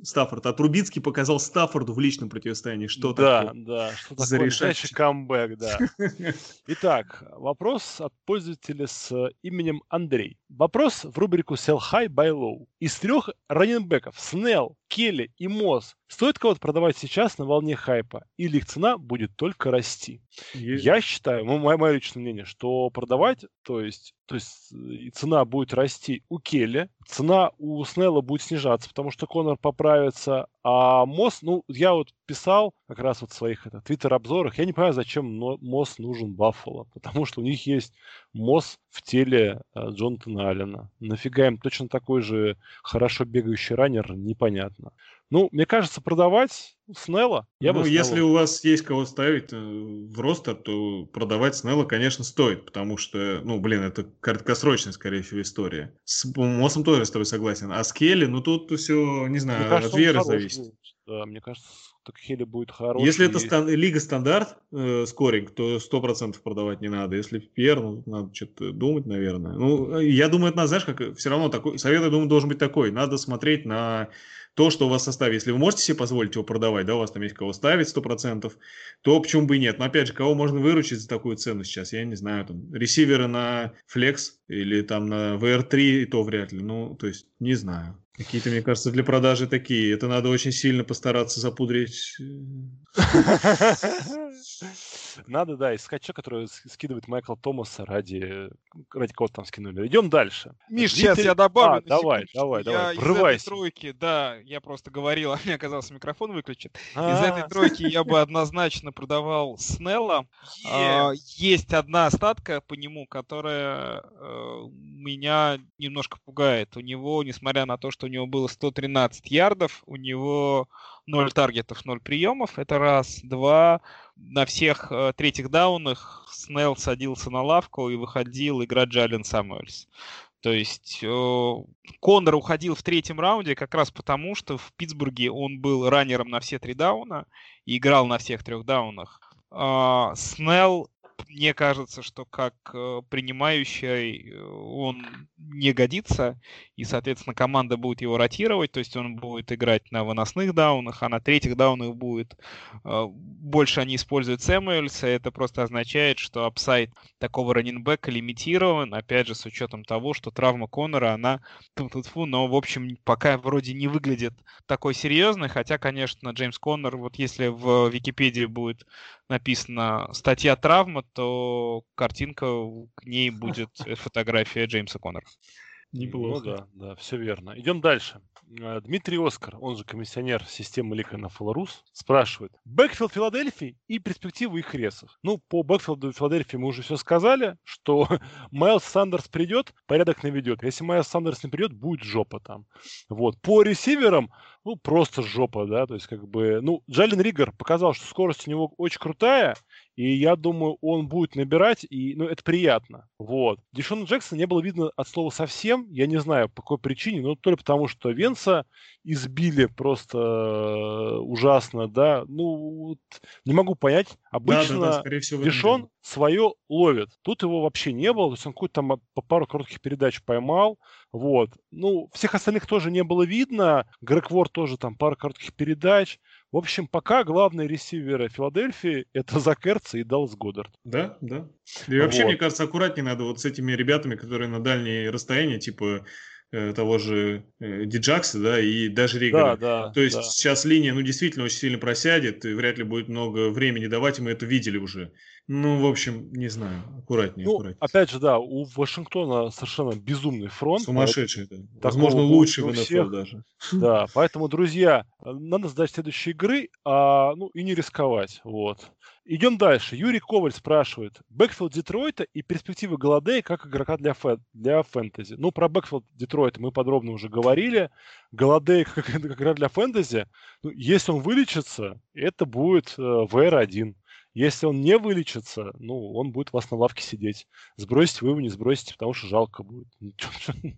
Стаффорд, а Трубицкий показал Стаффорду в личном противостоянии. Что да, такое? Да, что такое настоящий камбэк, да. Итак, вопрос от пользователя с именем Андрей. Вопрос в рубрику Sell High, Buy Low. Из трех раненбеков Снелл, Келли и Мосс стоит кого-то продавать сейчас на волне хайпа? Или их цена будет только расти? Есть. Я считаю, мое, мое личное мнение, что продавать, то есть то есть и цена будет расти у Келли, цена у Снелла будет снижаться, потому что Конор поправится, а Мосс, ну, я вот писал как раз вот в своих твиттер-обзорах, я не понимаю, зачем Мосс нужен Баффало, потому что у них есть Мосс в теле э, Джонатана Аллена. Нафига им точно такой же хорошо бегающий раннер, непонятно. Ну, мне кажется, продавать Снелла. Я ну, бы если у вас есть кого ставить э, в ростер, то продавать Снелла, конечно, стоит, потому что, ну, блин, это краткосрочная, скорее всего, история. С Мосом тоже с тобой согласен. А с Келли, ну, тут все, не знаю, кажется, от веры зависит. Да, мне кажется, так Хели будет хороший. Если это стан- лига стандарт э, скоринг, то сто процентов продавать не надо. Если пер, ну, надо что-то думать, наверное. Ну, я думаю, это, знаешь, как все равно такой совет, я думаю, должен быть такой. Надо смотреть на то, что у вас в составе. Если вы можете себе позволить его продавать, да, у вас там есть кого ставить 100%, то почему бы и нет. Но опять же, кого можно выручить за такую цену сейчас, я не знаю, там, ресиверы на Flex или там на VR3, то вряд ли. Ну, то есть, не знаю. Какие-то, мне кажется, для продажи такие. Это надо очень сильно постараться запудрить. Надо, да, искать человека, который скидывает Майкла Томаса ради, ради кого-то там скинули. Идем дальше. Миш, Дмитрий... сейчас я добавлю. А, давай, давай, давай, я Врывайся. Из этой тройки, да, я просто говорил, а мне оказался микрофон выключен. Из этой тройки я бы однозначно продавал Снелла. А, есть одна остатка по нему, которая э, меня немножко пугает. У него, несмотря на то, что у него было 113 ярдов, у него 0 таргетов, 0 приемов. Это раз. Два. На всех э, третьих даунах Снелл садился на лавку и выходил играть Джален Самуэльс. То есть э, Коннор уходил в третьем раунде как раз потому, что в Питтсбурге он был раннером на все три дауна и играл на всех трех даунах. Э, Снелл мне кажется, что как э, принимающий э, он не годится, и, соответственно, команда будет его ротировать, то есть он будет играть на выносных даунах, а на третьих даунах будет э, больше они используют Сэмюэльса, это просто означает, что апсайд такого раненбека лимитирован, опять же, с учетом того, что травма Коннора, она фу но, в общем, пока вроде не выглядит такой серьезной, хотя, конечно, Джеймс Коннор, вот если в Википедии будет написана статья травма, то картинка, к ней будет фотография Джеймса Коннора. Неплохо. Ну да, да, все верно. Идем дальше. Э, Дмитрий Оскар, он же комиссионер системы лига NFL Rus, спрашивает. Бэкфилд Филадельфии и перспективы их ресов. Ну, по Бэкфилду Филадельфии мы уже все сказали, что Майлз Сандерс придет, порядок наведет. Если Майлз Сандерс не придет, будет жопа там. Вот. По ресиверам, ну, просто жопа, да, то есть как бы, ну, Джейлен Рейгор показал, что скорость у него очень крутая, и я думаю, он будет набирать, и, ну, это приятно. Вот. Дешона Джексона не было видно от слова совсем. Я не знаю, по какой причине, но то ли потому, что Венса избили просто э, ужасно, да. Ну, вот, не могу понять. Обычно да, да, да, всего, Дешон свое ловит. Тут его вообще не было. То есть он какую-то там по пару коротких передач поймал. Вот. Ну, всех остальных тоже не было видно. Грег Вор тоже там пару коротких передач. В общем, пока главные ресиверы Филадельфии это Зак Эрц и Даллас Годдард. Да, да. И вообще, вот. мне кажется, аккуратнее надо вот с этими ребятами, которые на дальние расстояния, типа э, того же э, Диджакса, да, и даже Ригера. Да, да, То есть да. сейчас линия, ну, действительно очень сильно просядет, и вряд ли будет много времени давать, и мы это видели уже. Ну, в общем, не знаю, аккуратнее, ну, аккуратнее. Опять же, да, у Вашингтона совершенно безумный фронт. Сумасшедший, да. Возможно, лучший в НФЛ даже. Да, поэтому, друзья, надо сдать следующие игры, а, ну, и не рисковать, вот. Идем дальше. Юрий Коваль спрашивает. Backfield Детройта и перспективы Голладея как игрока для, фэ... для фэнтези. Ну, про backfield Детройта мы подробно уже говорили. Голладей как, как игра для фэнтези. Ну, если он вылечится, это будет э, WR1. Если он не вылечится, ну, он будет у вас на лавке сидеть. Сбросить вы его не сбросите, потому что жалко будет.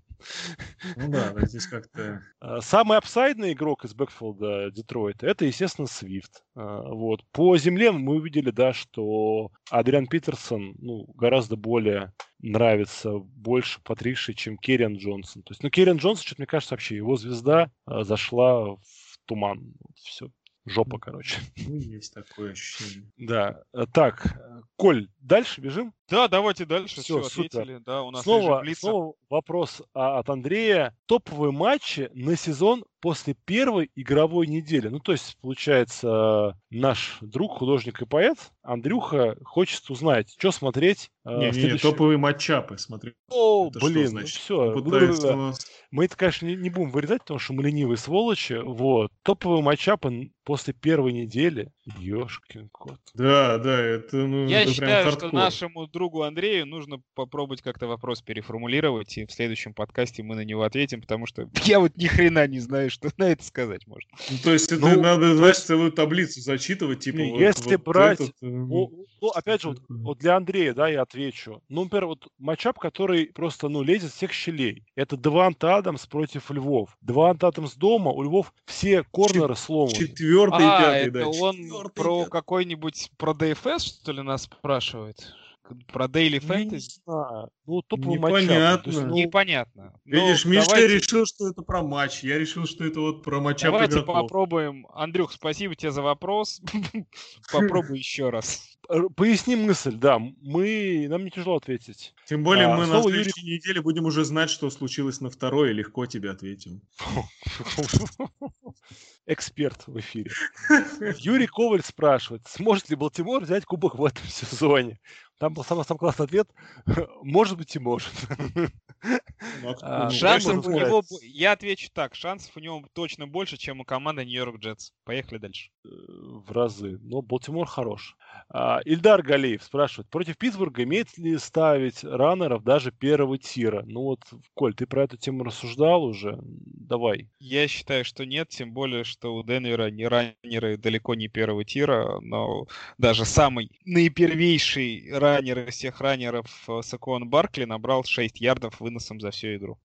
Ну да, здесь как-то... Самый upside ный игрок из backfield а Детройта, это, естественно, Свифт. Вот. По земле мы увидели, да, что Адриан Питерсон, ну, гораздо более нравится больше Патриши, чем Керриан Джонсон. То есть, ну, Керриан Джонсон, что-то мне кажется, вообще его звезда зашла в туман. Все жопа, короче. Ну, есть такое ощущение. Да. Так, Коль, дальше бежим? Да, давайте дальше. Все, Все, супер. ответили. Да, у нас снова, снова вопрос а, от Андрея. Топовые матчи на сезон после первой игровой недели. Ну, то есть, получается, наш друг, художник и поэт Андрюха хочет узнать, что смотреть. а, Не, не, следующий- топовые матчапы, смотри. О, Это что блин, ну все. Пытается у нас- Мы это, конечно, не, не будем вырезать, потому что мы ленивые сволочи. Вот. Топовые матчапы после первой недели. Ёшкин кот. Да, да, это, ну, Я это прям считаю, что нашему другу Андрею нужно попробовать как-то вопрос переформулировать, и в следующем подкасте мы на него ответим, потому что я вот ни хрена не знаю, что на это сказать можно. Ну, то есть это Ну, надо, знаешь, целую таблицу зачитывать, типа Не, вот- если вот брать- этот, Ну, ну, опять же, вот, вот для Андрея, да, я отвечу. Ну, например, вот матчап, который просто, ну, лезет всех щелей. Это Деванта Адамс против Львов. Деванта Адамс дома, у Львов все корнеры сломаны. Четвертый и А, пятый, это да. он про какой-нибудь, про DFS, что ли, нас спрашивает? Про Daily Я не Fantasy? знаю. Ну, топовый матчап. То есть, Непонятно. ну, Непонятно. Ну, Видишь, Миша давайте- решил, что это про матч. Я решил, что это вот про матчап Давайте игроков. попробуем. Андрюх, спасибо тебе за вопрос. Попробуй еще раз. Поясни мысль, да. Мы, нам не тяжело ответить. Тем более А, мы на снова Юрий- следующей неделе будем уже знать, что случилось на второй, и легко тебе ответим. Эксперт в эфире. Юрий Коваль спрашивает, сможет ли Балтимор взять кубок в этом сезоне? Там был самый, самый классный ответ. Может быть и может. А Шансов у него... Я отвечу так. Шансов у него точно больше, чем у команды Нью-Йорк Джетс. Поехали дальше. Э, в разы. Но Балтимор хорош. А, Ильдар Галеев спрашивает, против Питтсбурга имеет ли ставить раннеров даже первого тира? Ну вот, Коль, ты про эту тему рассуждал уже? Давай. Я считаю, что нет, тем более, что у Денвера не раннеры далеко не первого тира, но даже самый наипервейший раннер из всех раннеров э, Сакуан Баркли набрал 6 ярдов выносом за всю игру.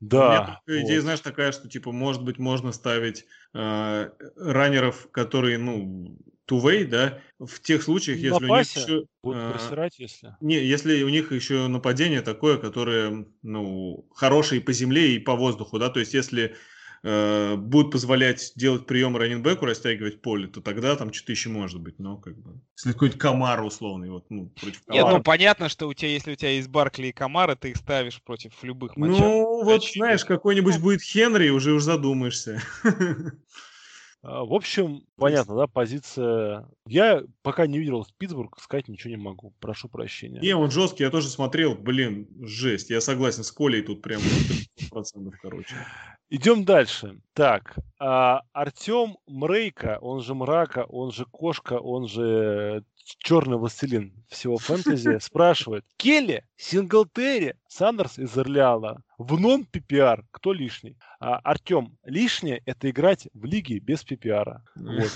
У меня Да. только идея, вот. знаешь, такая, что, типа, может быть, можно ставить э, раннеров, которые, ну, two-way, да, в тех случаях, На если у них пасе еще... Будут э, прессировать, если... Не, если у них еще нападение такое, которое, ну, хорошее и по земле, и по воздуху, да, то есть если э, будут позволять делать прием раненбеку, растягивать поле, то тогда там что-то еще может быть, но как бы... Если какой-то комар условный, вот, ну, против Нет, комара. ну понятно, что у тебя, если у тебя есть Баркли и Камара, ты их ставишь против любых матчей. Ну, вот, Очевидно. знаешь, какой-нибудь будет Хенри, уже уж задумаешься. А, В общем, понятно, да, позиция... Я пока не видел Питтсбург, сказать ничего не могу. Прошу прощения. Не, он жесткий, я тоже смотрел, блин, жесть. Я согласен с Колей тут прям процентов, короче. Идем дальше. Так, а, Артем Мрейка, он же Мрака, он же Кошка, он же черный властелин всего фэнтези, спрашивает. Келли, Синглтери, Сандерс из Орлеана. В нон-PPR кто лишний? А, Артем, лишнее это играть в лиге без PPR. Вот.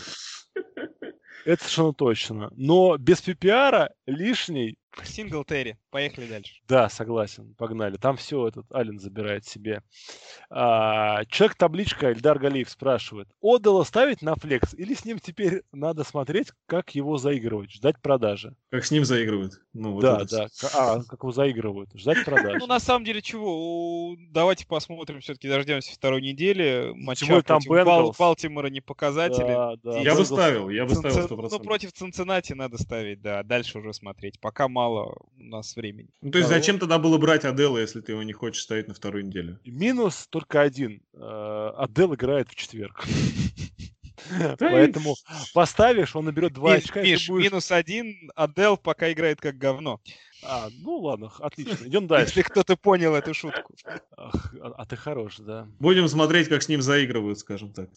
Это совершенно точно. Но без PPR лишний Сингл Терри. Поехали дальше. да, согласен, погнали. Там все этот Ален забирает себе. А, Человек-табличка Эльдар Галиев спрашивает. Одела ставить на флекс или с ним теперь надо смотреть, как его заигрывать, ждать продажи? Как с ним заигрывают. Ну, вот да, это да. А, как его заигрывают, ждать продажи. Ну, на самом деле, чего? Давайте посмотрим, все-таки дождемся второй недели. Матча там. Балтимора не показатели. Да, да. Я бы ставил, я бы ставил цин- 100%. Ну, против Цинциннати надо ставить, да. Дальше уже смотреть. Пока мало у нас времени. Ну, то есть Да, зачем тогда было брать Адела, если ты его не хочешь ставить на вторую неделю? Минус только один. Э, Адел играет в четверг. Поэтому поставишь, он наберет два Миш, очка, Миш, минус один, Адел пока играет как говно. А, ну ладно, отлично. Идем дальше. Если кто-то понял эту шутку. Ах, А а ты хорош, да. Будем смотреть, как с ним заигрывают, скажем так.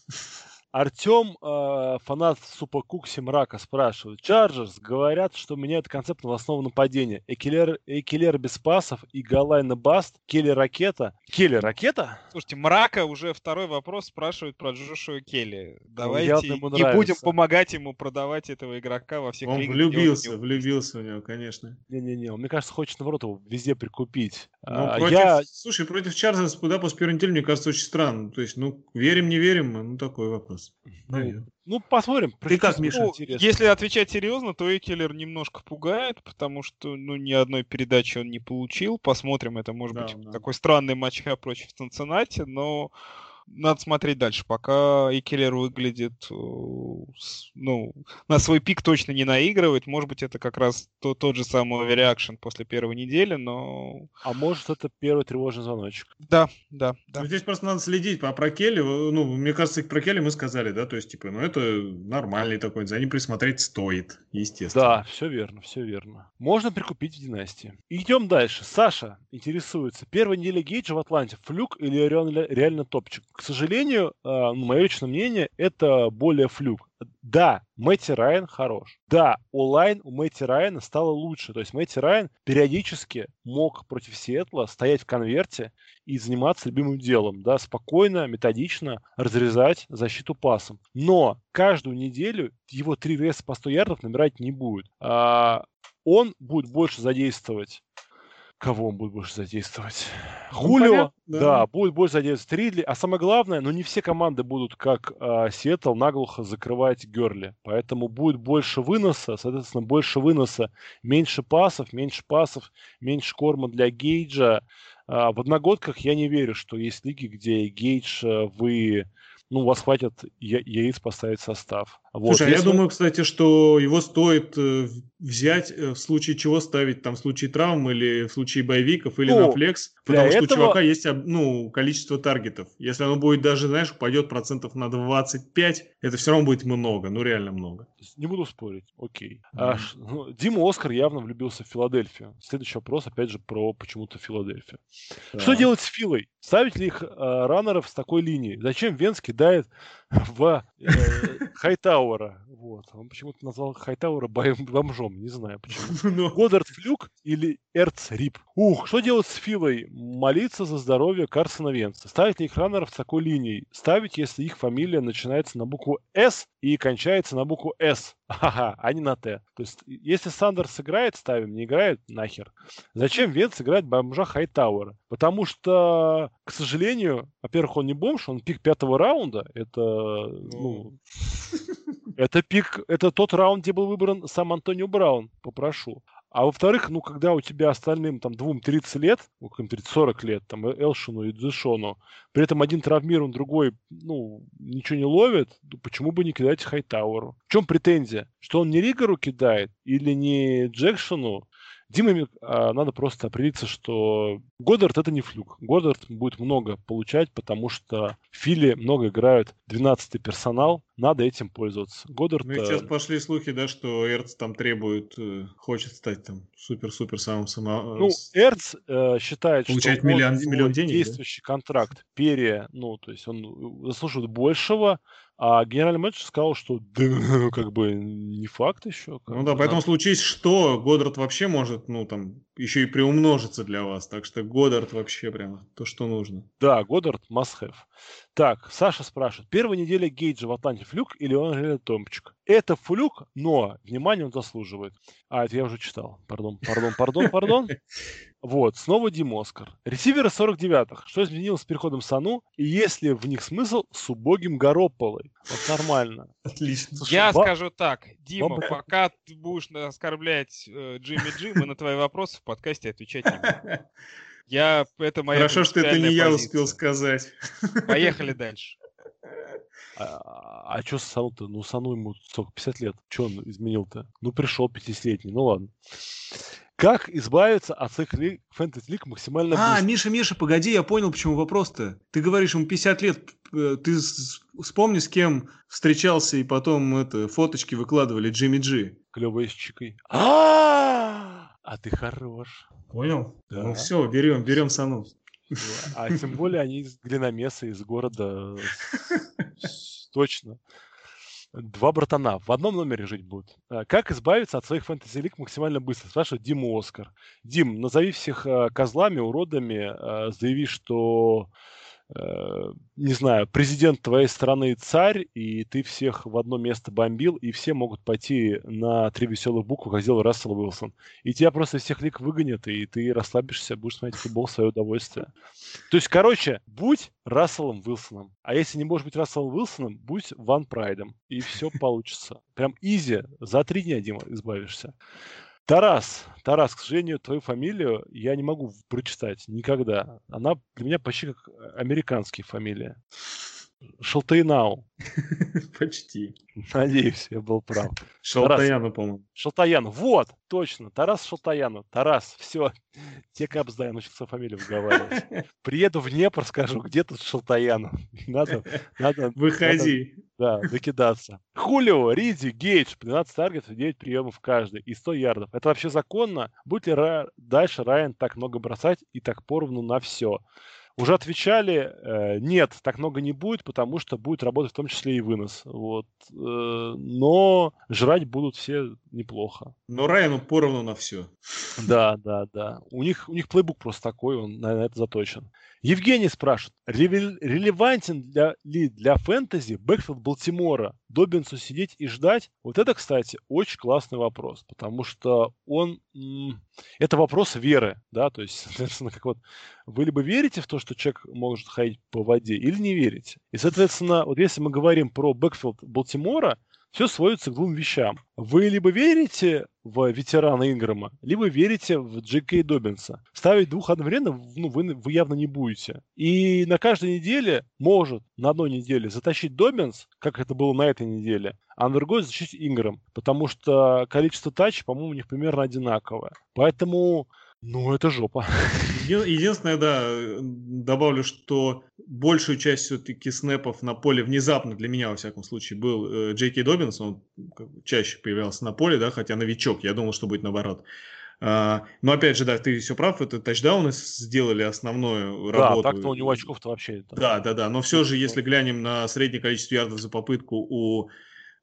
Артем, э, фанат Супа Кукси Мрака, спрашивает. Чарджерс говорят, что меняют концепт новостного нападения. Экелер, Экелер без пасов и Галайна Баст. Келли Ракета. Келли Ракета? Слушайте, Мрака уже второй вопрос спрашивает про Джошуа Келли. Давайте явно ему не будем помогать ему продавать этого игрока во всех Он лигах, влюбился, не- влюбился в него, конечно. Не-не-не, он, мне кажется, хочет, наоборот, его везде прикупить. Ну, А, против, Я Слушай, против Чарльза, куда после первой недели, мне кажется, очень странно. То есть, ну, верим, не верим, ну, такой вопрос. Наверное. Ну, посмотрим. Ты как, Миша? Ну, интересно. если отвечать серьезно, то Экелер немножко пугает, потому что ну, ни одной передачи он не получил. Посмотрим, это может Да, быть да. такой странный матч против Цинциннати, но надо смотреть дальше. Пока Экелер выглядит, э, ну, на свой пик точно не наигрывает. Может быть, это как раз то- тот же самый оверреакшн после первой недели, но... А может, это первый тревожный звоночек. Да, да, да. Ну, Здесь просто надо следить. А про Келли, э, ну, мне кажется, про Келли мы сказали, да, то есть, типа, ну, это нормальный такой, за ним присмотреть стоит, естественно. Да, все верно, все верно. Можно прикупить в династии. Идем дальше. Саша интересуется. Первая неделя Гейджа в Атланте. Флюк или реально, реально топчик? К сожалению, э, ну, мое личное мнение, это более флюк. Да, Мэтти Райан хорош. Да, онлайн у Мэтти Райана стало лучше. То есть Мэтти Райан периодически мог против Сиэтла стоять в конверте и заниматься любимым делом, да, спокойно, методично разрезать защиту пасом. Но каждую неделю его три рейса по 100 ярдов набирать не будет. А, он будет больше задействовать Кого он будет больше задействовать? Хулио, Ну, понятно, да. да. будет больше задействовать Ридли. А самое главное, ну не все команды будут, как а, Сиэтл, наглухо закрывать Герли. Поэтому будет больше выноса, соответственно, больше выноса, меньше пасов, меньше пасов, меньше корма для Гейджа. А, в одногодках я не верю, что есть лиги, где Гейдж а, вы ну, у вас хватит я- яиц поставить состав. Вот. Слушай, а я если вы- думаю, кстати, что его стоит э, взять, э, в случае чего ставить, там, в случае травм или в случае боевиков, или Ну, на флекс, потому что у этого- чувака есть, ну, количество таргетов. Если оно будет даже, знаешь, упадет процентов на 25, это все равно будет много, ну, реально много. Не буду спорить, окей. Да. А ну, Дима Оскар явно влюбился в Филадельфию. Следующий вопрос, опять же, про почему-то Филадельфию. Что Так. делать с Филой? Ставить ли их э, раннеров с такой линией? Зачем Венс кидает в э, Хайтауэра? Вот. Он почему-то назвал Хайтауэра бо- бомжом, не знаю почему. Ну, Годдард Флюк или Эрц Рип? Ух, что делать с Филой? Молиться за здоровье Карсона Венца. Ставить ли их раннеров с такой линией? Ставить, если их фамилия начинается на букву «С» и кончается на букву «С». Ага, а не на «Т». То есть, если Сандерс играет, ставим, не играет, нахер. Зачем Венц играет бомжа Хайтауэра? Потому что, к сожалению, во-первых, он не бомж, он пик пятого раунда. Это, ну, это пик, это тот раунд, где был выбран сам Антонио Браун, попрошу. А во-вторых, ну, когда у тебя остальным там двум 30 лет, ну, каким 30, 40 лет, там, Э- Элшину и Дзешону, при этом один травмирован, другой, ну, ничего не ловит, ну, почему бы не кидать Хайтауэру? В чем претензия? Что он не Ригару кидает или не Джекшину? Диме а, надо просто определиться, что Годдард это не флюк. Годдард будет много получать, потому что в Филе много играют 12-й персонал, надо этим пользоваться. Годдард... Ну и сейчас пошли слухи, да, что Эрц там требует, э, хочет стать там супер-супер самым само... Ну, Эрц э, считает, Получать что миллион, он миллион денег, действующий да? контракт пере, ну, то есть он заслуживает большего, а генеральный менеджер сказал, что да, как бы не факт еще. Ну да, поэтому случись что, Годдард вообще может, ну там, еще и приумножиться для вас. Так что Годдард вообще прямо то, что нужно. Да, Годдард must have. Так, Саша спрашивает. Первая неделя Гейджа в Атланте флюк или он реально томчик? Это флюк, но внимание он заслуживает. А, это я уже читал. Пардон, пардон, пардон, пардон. Вот, снова Дим Оскар. Ресиверы 49-х. Что изменилось с переходом Сану? И есть ли в них смысл с убогим Горопполой? Вот нормально. Отлично. Слушай, Я ба... скажу так. Дима, Баба... пока ты будешь оскорблять э, Джимми Джи, мы на твои вопросы подкасте отвечать не будем. Я, это моя Хорошо, что это не я успел сказать. Поехали дальше. А, а что с Сану-то? Ну, Сану ему сколько, 50 лет. Что он изменил-то? Ну, пришел 50-летний, ну ладно. Как избавиться от своих ли... фэнтези-лиг максимально А, быстро? Миша, Миша, погоди, я понял, почему вопрос-то. Ты говоришь, ему 50 лет. Э, ты вспомни, с кем встречался, и потом это, фоточки выкладывали Джимми Джи. Клевой с чикой. А, а ты хорош. Понял? Да. Ну все, берем, берем Сану. А тем более они из Глиномеса, из города. Точно. Два братана в одном номере жить будут. А, как избавиться от своих фэнтези-лиг максимально быстро? Спрашивает Дима Оскар. Дим, назови всех а, козлами, уродами, а, заяви, что не знаю, президент твоей страны царь, и ты всех в одно место бомбил, и все могут пойти на три веселых буквы, как сделал Рассел Уилсон. И тебя просто всех лик выгонят, и ты расслабишься, будешь смотреть футбол в свое удовольствие. То есть, короче, будь Расселом Уилсоном. А если не можешь быть Расселом Уилсоном, будь Ван Прайдом. И все получится. Прям изи. За три дня, Дима, избавишься. Тарас, Тарас, к сожалению, твою фамилию я не могу прочитать никогда. Она для меня почти как американская фамилия. Шалтайнау. Почти. Надеюсь, я был прав. Шалтаяну, по-моему. Шалтаяну. Вот, точно. Тарас Шалтаяну. Тарас, все. Те капсда, я научился фамилию выговаривать. Приеду в Днепр, скажу, где тут Шалтаяну. Надо, надо... Выходи. Надо, да, выкидаться. Хулио, Риди, Гейдж, 12 таргетов, 9 приемов каждый и 100 ярдов. Это вообще законно? Будет ли дальше Райан так много бросать и так поровну на все? Уже отвечали, э, нет, так много не будет, потому что будет работать в том числе и вынос. Вот. Э, но жрать будут все неплохо. Но Райану поровну на все. Да, да, да. У них, у них плейбук просто такой, он на это заточен. Евгений спрашивает, релевантен для, ли для фэнтези бэкфилд Балтимора Добинсу сидеть и ждать? Вот это, кстати, очень классный вопрос, потому что он... Это вопрос веры, да, то есть, соответственно, как вот вы либо верите в то, что человек может ходить по воде, или не верите. И, соответственно, вот если мы говорим про backfield Балтимора, все сводится к двум вещам. Вы либо верите в ветерана Инграма, либо верите в Джей Кей Добинса. Ставить двух одновременно ну, вы, вы явно не будете. И на каждой неделе может на одной неделе затащить Добинс, как это было на этой неделе, а на другой затащить Инграм, потому что количество touch, по-моему, у них примерно одинаковое. Поэтому ну, это жопа. Единственное, да, добавлю, что большую часть все-таки снэпов на поле внезапно для меня, во всяком случае, был э, Джей Кей Добинс, он чаще появлялся на поле, да, хотя новичок, я думал, что будет наоборот. А, но опять же, да, ты все прав, это тачдауны сделали основную работу. Да, так-то у него очков-то вообще. Да, да, да, да. Но все же, если глянем на среднее количество ярдов за попытку у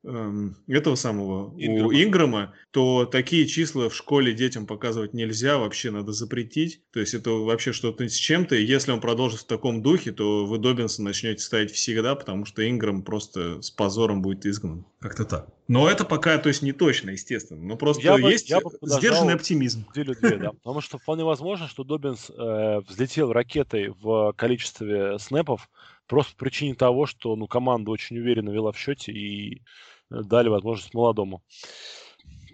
этого самого Инграма. у Инграма, то такие числа в школе детям показывать нельзя, вообще надо запретить. То есть это вообще что-то с чем-то. И если он продолжит в таком духе, то вы Добинса начнете ставить всегда, потому что Инграм просто с позором будет изгнан. Как-то так. Но это пока, то есть не точно, естественно. Но просто я есть я бы сдержанный оптимизм. Две, да. Потому что вполне возможно, что Добинс э, взлетел ракетой в количестве снэпов, просто по причине того, что ну, команда очень уверенно вела в счете и дали возможность молодому.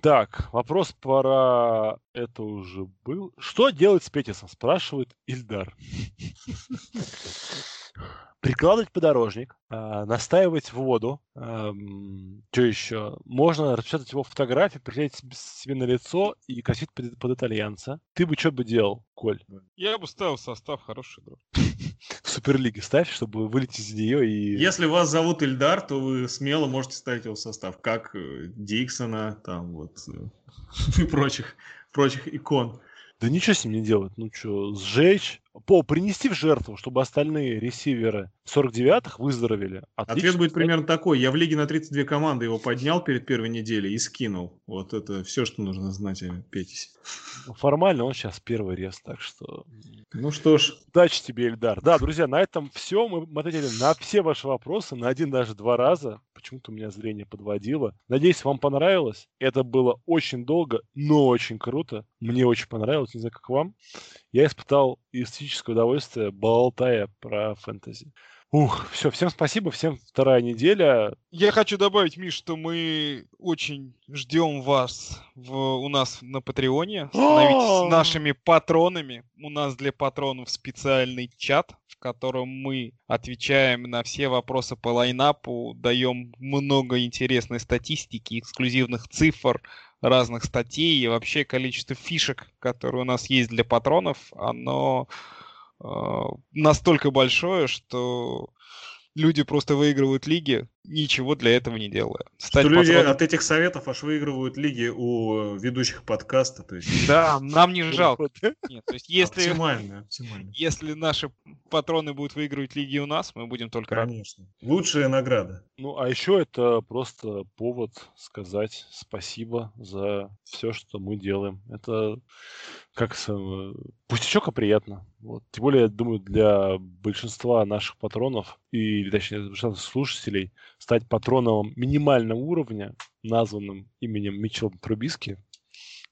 Так, вопрос про это уже был. Что делать с Петисом? Спрашивает Ильдар. Прикладывать подорожник, э, настаивать воду. Э, что еще? Можно распечатать его фотографию, приклеить себе на лицо и косить под, под итальянца. Ты бы что бы делал, Коль? Я бы ставил состав хороший игрок. Суперлиги ставь, чтобы вылететь из нее и... Если вас зовут Ильдар, то вы смело можете ставить его в состав, как э, Диксона, там вот э, и прочих, прочих икон. Да ничего с ним не делать. Ну что, сжечь, по принести в жертву, чтобы остальные ресиверы 49-х выздоровели. Отлично. Ответ будет примерно такой. Я в лиге на 32 команды его поднял перед первой неделей и скинул. Вот это все, что нужно знать о Петисе. Формально он сейчас первый рез, так что... Ну что ж. Удачи тебе, Эльдар. Да, друзья, на этом все. Мы ответили на все ваши вопросы, на один даже два раза. Почему-то меня зрение подводило. Надеюсь, вам понравилось. Это было очень долго, но очень круто. Мне очень понравилось. Не знаю, как вам я испытал эстетическое удовольствие, болтая про фэнтези. Ух, все, всем спасибо, всем вторая неделя. Я хочу добавить, Миш, что мы очень ждем вас в, у нас на Патреоне. Становитесь нашими патронами. У нас для патронов специальный чат, в котором мы отвечаем на все вопросы по лайнапу, даем много интересной статистики, эксклюзивных цифр, разных статей и вообще количество фишек, которые у нас есть для патронов, оно настолько большое, что люди просто выигрывают лиги, ничего для этого не делая. Стать что люди от этих советов аж выигрывают лиги у ведущих подкаста. То есть... Да, нам не жалко. Нет, то есть если, оптимально, оптимально. если наши патроны будут выигрывать лиги у нас, мы будем только Конечно. Рады. Лучшая награда. Ну, а еще это просто повод сказать спасибо за все, что мы делаем. Это как пустячок, а приятно. Вот. Тем более, я думаю, для большинства наших патронов и, точнее, большинства слушателей стать патроном минимального уровня, названным именем Митчелл Трубиски,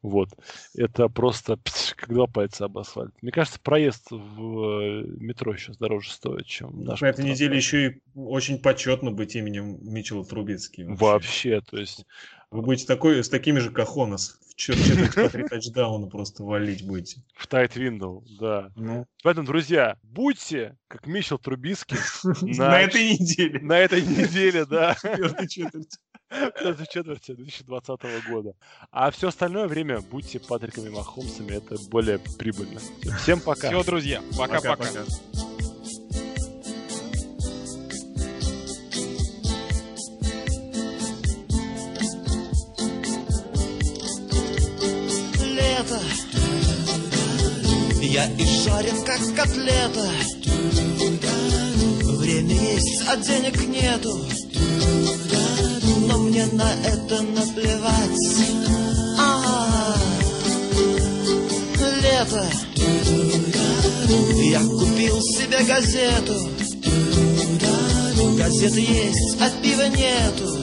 вот. Это просто как два пальца об асфальт. Мне кажется, проезд в э, метро сейчас дороже стоит, чем наш. На этой неделе еще и очень почетно быть именем Митчелла Трубицкий. Вообще. вообще, то есть... Вы будете такой, с такими же кахонос в четверть по три тачдауна просто валить будете. В тайт виндоу, да. Ну. Поэтому, друзья, будьте как Митчелл Трубицкий на этой неделе. На этой неделе, да. Четвертой четверти. Даже четверти 2020 года. А все остальное время будьте Патриками Махомсами, это более прибыльно. Всем пока. Все, друзья, пока-пока. Я и жарен, как котлета. Время есть, а денег нету но мне на это наплевать. А, лето, я купил себе газету. Газеты есть, а пива нету.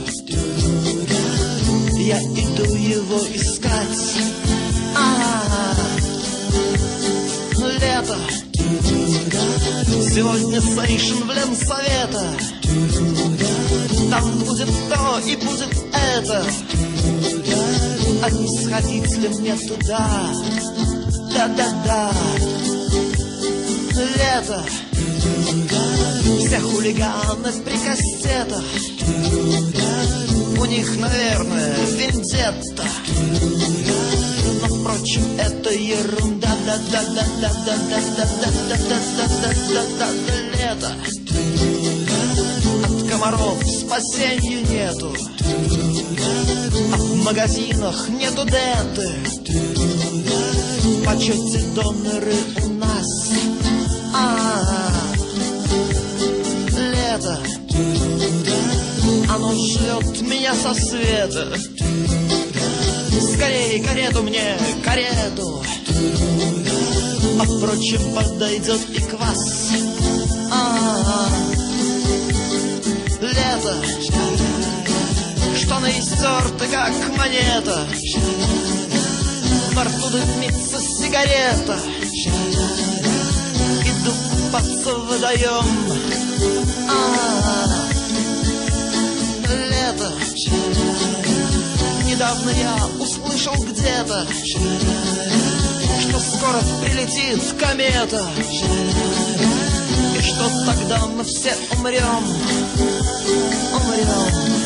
Я иду его искать. Лето. Сегодня сейшн в Ленсовета. Там будет то и будет это. А не сходить ли мне туда? Да-да-да. Лето. Все хулиганы при кассетах. У них, наверное, вендетта впрочем, это ерунда. Да-да-да-да-да-да-да-да-да-да-да-да-да Лето От комаров спасенья нету А в магазинах нету денты почете доноры у нас А-а-а Лето Оно шлет меня со света Скорее карету мне, карету. А впрочем, подойдет и квас А-а-а. Лето. Штаны истерты, как монета. Во рту дымится сигарета. Иду купаться в водоем. А-а-а. Лето Недавно я услышал где-то, что скоро прилетит комета, и что тогда мы все умрем, умрем.